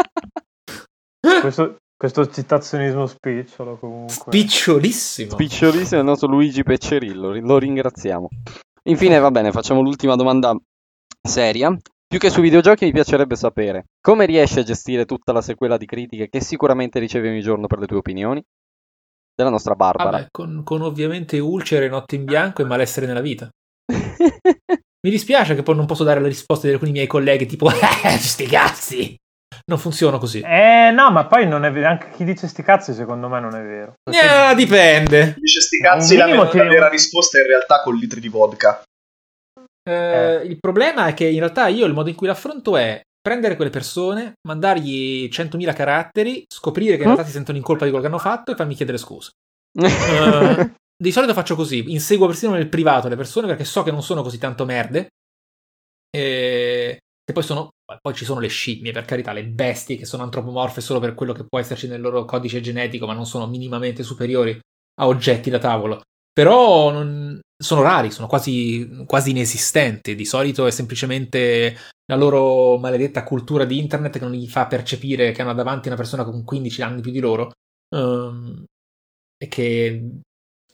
Questo, questo citazionismo spicciolo comunque. Spicciolissimo. Spicciolissimo il nostro Luigi Peccerillo, lo ringraziamo. Infine, va bene, facciamo l'ultima domanda seria. Più che sui videogiochi mi piacerebbe sapere come riesci a gestire tutta la sequela di critiche che sicuramente ricevi ogni giorno per le tue opinioni? Della nostra Barbara. Vabbè, con, con ovviamente ulcere, notte in bianco e malessere nella vita. mi dispiace che poi non posso dare le risposte di alcuni miei colleghi tipo eh, sti cazzi. Non funziona così. Eh no, ma poi non è vero. Anche chi dice sti cazzi secondo me non è vero. Perché... Eh, dipende. Chi dice sti cazzi la, la vera risposta è in realtà con litri di vodka. Eh, eh. Il problema è che in realtà io il modo in cui l'affronto è prendere quelle persone, mandargli 100.000 caratteri, scoprire che in realtà mm? si sentono in colpa di quello che hanno fatto e farmi chiedere scusa. uh, di solito faccio così, inseguo persino nel privato le persone perché so che non sono così tanto merde. E, e poi, sono, poi ci sono le scimmie, per carità, le bestie che sono antropomorfe solo per quello che può esserci nel loro codice genetico, ma non sono minimamente superiori a oggetti da tavolo. Però non, sono rari, sono quasi, quasi inesistenti. Di solito è semplicemente la loro maledetta cultura di internet che non gli fa percepire che hanno davanti una persona con 15 anni più di loro. Um, e che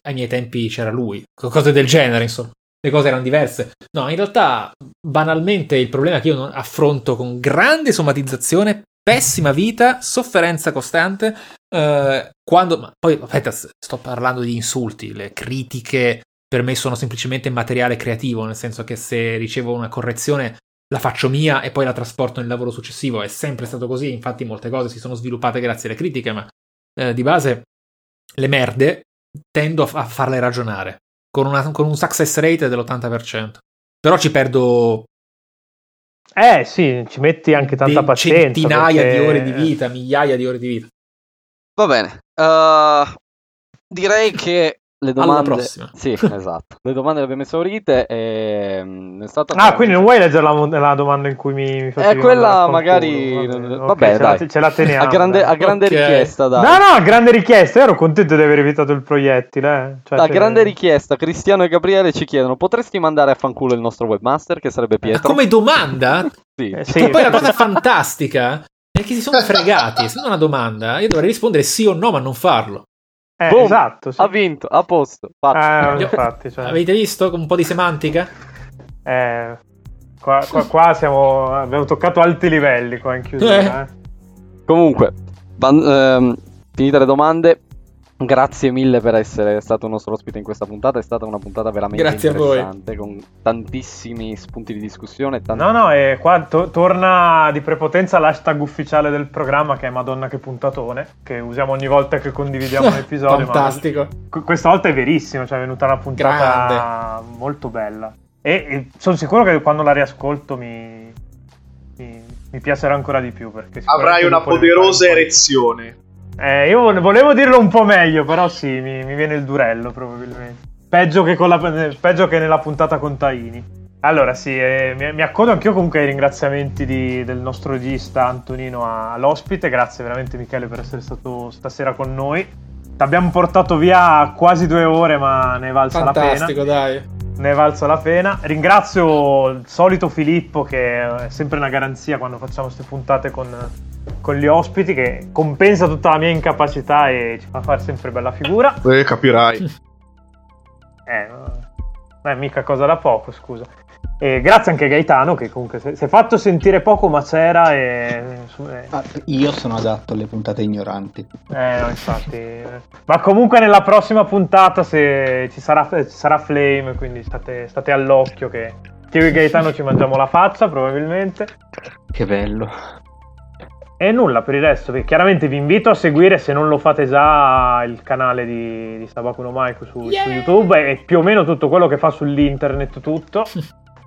ai miei tempi c'era lui. Cose del genere, insomma. Le cose erano diverse. No, in realtà, banalmente, il problema che io affronto con grande somatizzazione, pessima vita, sofferenza costante. Uh, quando, poi, aspetta, sto parlando di insulti, le critiche per me sono semplicemente materiale creativo, nel senso che se ricevo una correzione la faccio mia e poi la trasporto nel lavoro successivo. È sempre stato così, infatti molte cose si sono sviluppate grazie alle critiche, ma eh, di base le merde tendo a, a farle ragionare con, una, con un success rate dell'80%. Però ci perdo eh sì, ci metti anche tanta pazienza. Centinaia perché... di ore di vita, migliaia di ore di vita. Va bene. Uh, direi che le domande... Alla prossima. Sì, esatto. Le domande le abbiamo esaurite e... Mm, è stata ah, quindi non vuoi leggere la, la domanda in cui mi, mi. Eh, quella magari... Vabbè, Vabbè dai. La, ce la teniamo. A grande, a grande okay. richiesta, dai. No, no, a grande richiesta. Io ero contento di aver evitato il proiettile. Eh. Cioè, a se... grande richiesta, Cristiano e Gabriele ci chiedono, potresti mandare a fanculo il nostro webmaster, che sarebbe Pietro? Ma come domanda? sì. Eh, sì. poi la cosa fantastica è che si sono fregati. Essendo una domanda, io dovrei rispondere sì o no, ma non farlo. Eh, Boom, esatto. Sì. Ha vinto, a posto. Eh, infatti, cioè. Avete visto un po' di semantica? Eh, qua, qua, qua siamo, abbiamo toccato alti livelli qua in chiusura. Eh. Eh. Comunque, van, ehm, finite le domande, Grazie mille per essere stato il nostro ospite in questa puntata, è stata una puntata veramente Grazie interessante con tantissimi spunti di discussione. Tanti... No, no, e qua to- torna di prepotenza l'hashtag ufficiale del programma che è Madonna che puntatone, che usiamo ogni volta che condividiamo un episodio. Fantastico. Ma questa volta è verissimo, cioè è venuta una puntata Grande. molto bella. E, e sono sicuro che quando la riascolto mi, mi, mi piacerà ancora di più. Perché Avrai una poderosa erezione. Eh, io volevo dirlo un po' meglio, però sì, mi, mi viene il durello probabilmente. Peggio che, la, peggio che, nella puntata con Taini. Allora sì, eh, mi, mi, accodo anch'io comunque ai ringraziamenti di, del nostro regista Antonino all'ospite. Grazie veramente Michele per essere stato stasera con noi. Ti abbiamo portato via quasi due ore, ma ne è valsa la pena. Fantastico, dai. Ne è valsa la pena. Ringrazio il solito Filippo, che è sempre una garanzia quando facciamo queste puntate con con gli ospiti che compensa tutta la mia incapacità e ci fa fare sempre bella figura. Eh, capirai. eh, non è mica cosa da poco, scusa. E grazie anche a Gaetano che comunque si è fatto sentire poco ma c'era e... Ah, io sono adatto alle puntate ignoranti. Eh no, infatti. ma comunque nella prossima puntata se ci sarà, ci sarà Flame, quindi state, state all'occhio che, che io e Gaetano ci mangiamo la faccia probabilmente. Che bello. E nulla per il resto, chiaramente vi invito a seguire se non lo fate già il canale di, di Sabakuno Maiku su, yeah! su, YouTube e più o meno tutto quello che fa sull'internet tutto.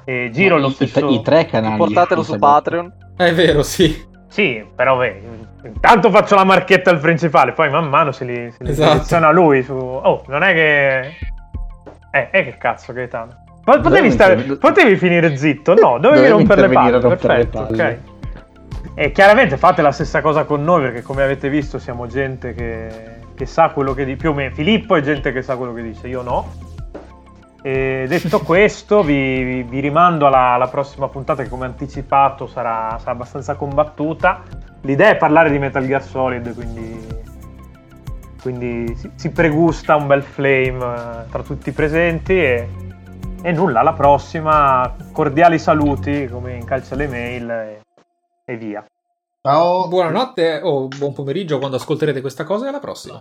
E giro lo stesso... I, i tre canali. Portatelo su Patreon. È vero, sì. Sì, però beh, intanto faccio la marchetta al principale, poi man mano se li, se li esatto. seleziona lui su... Oh, non è che... Eh, eh che cazzo Gaetano. Potevi, stare... Potevi finire zitto? No, dovevi rompere le palle. Perfetto, ok. E chiaramente fate la stessa cosa con noi perché come avete visto siamo gente che, che sa quello che dice, più o meno Filippo è gente che sa quello che dice, io no. E detto questo vi, vi, vi rimando alla, alla, prossima puntata che come anticipato sarà, sarà, abbastanza combattuta. L'idea è parlare di Metal Gear Solid, quindi, quindi si, si, pregusta un bel flame eh, tra tutti i presenti e, e nulla, alla prossima, cordiali saluti come in calcia le mail. E, via. Ciao. Buonanotte o buon pomeriggio quando ascolterete questa cosa e alla prossima.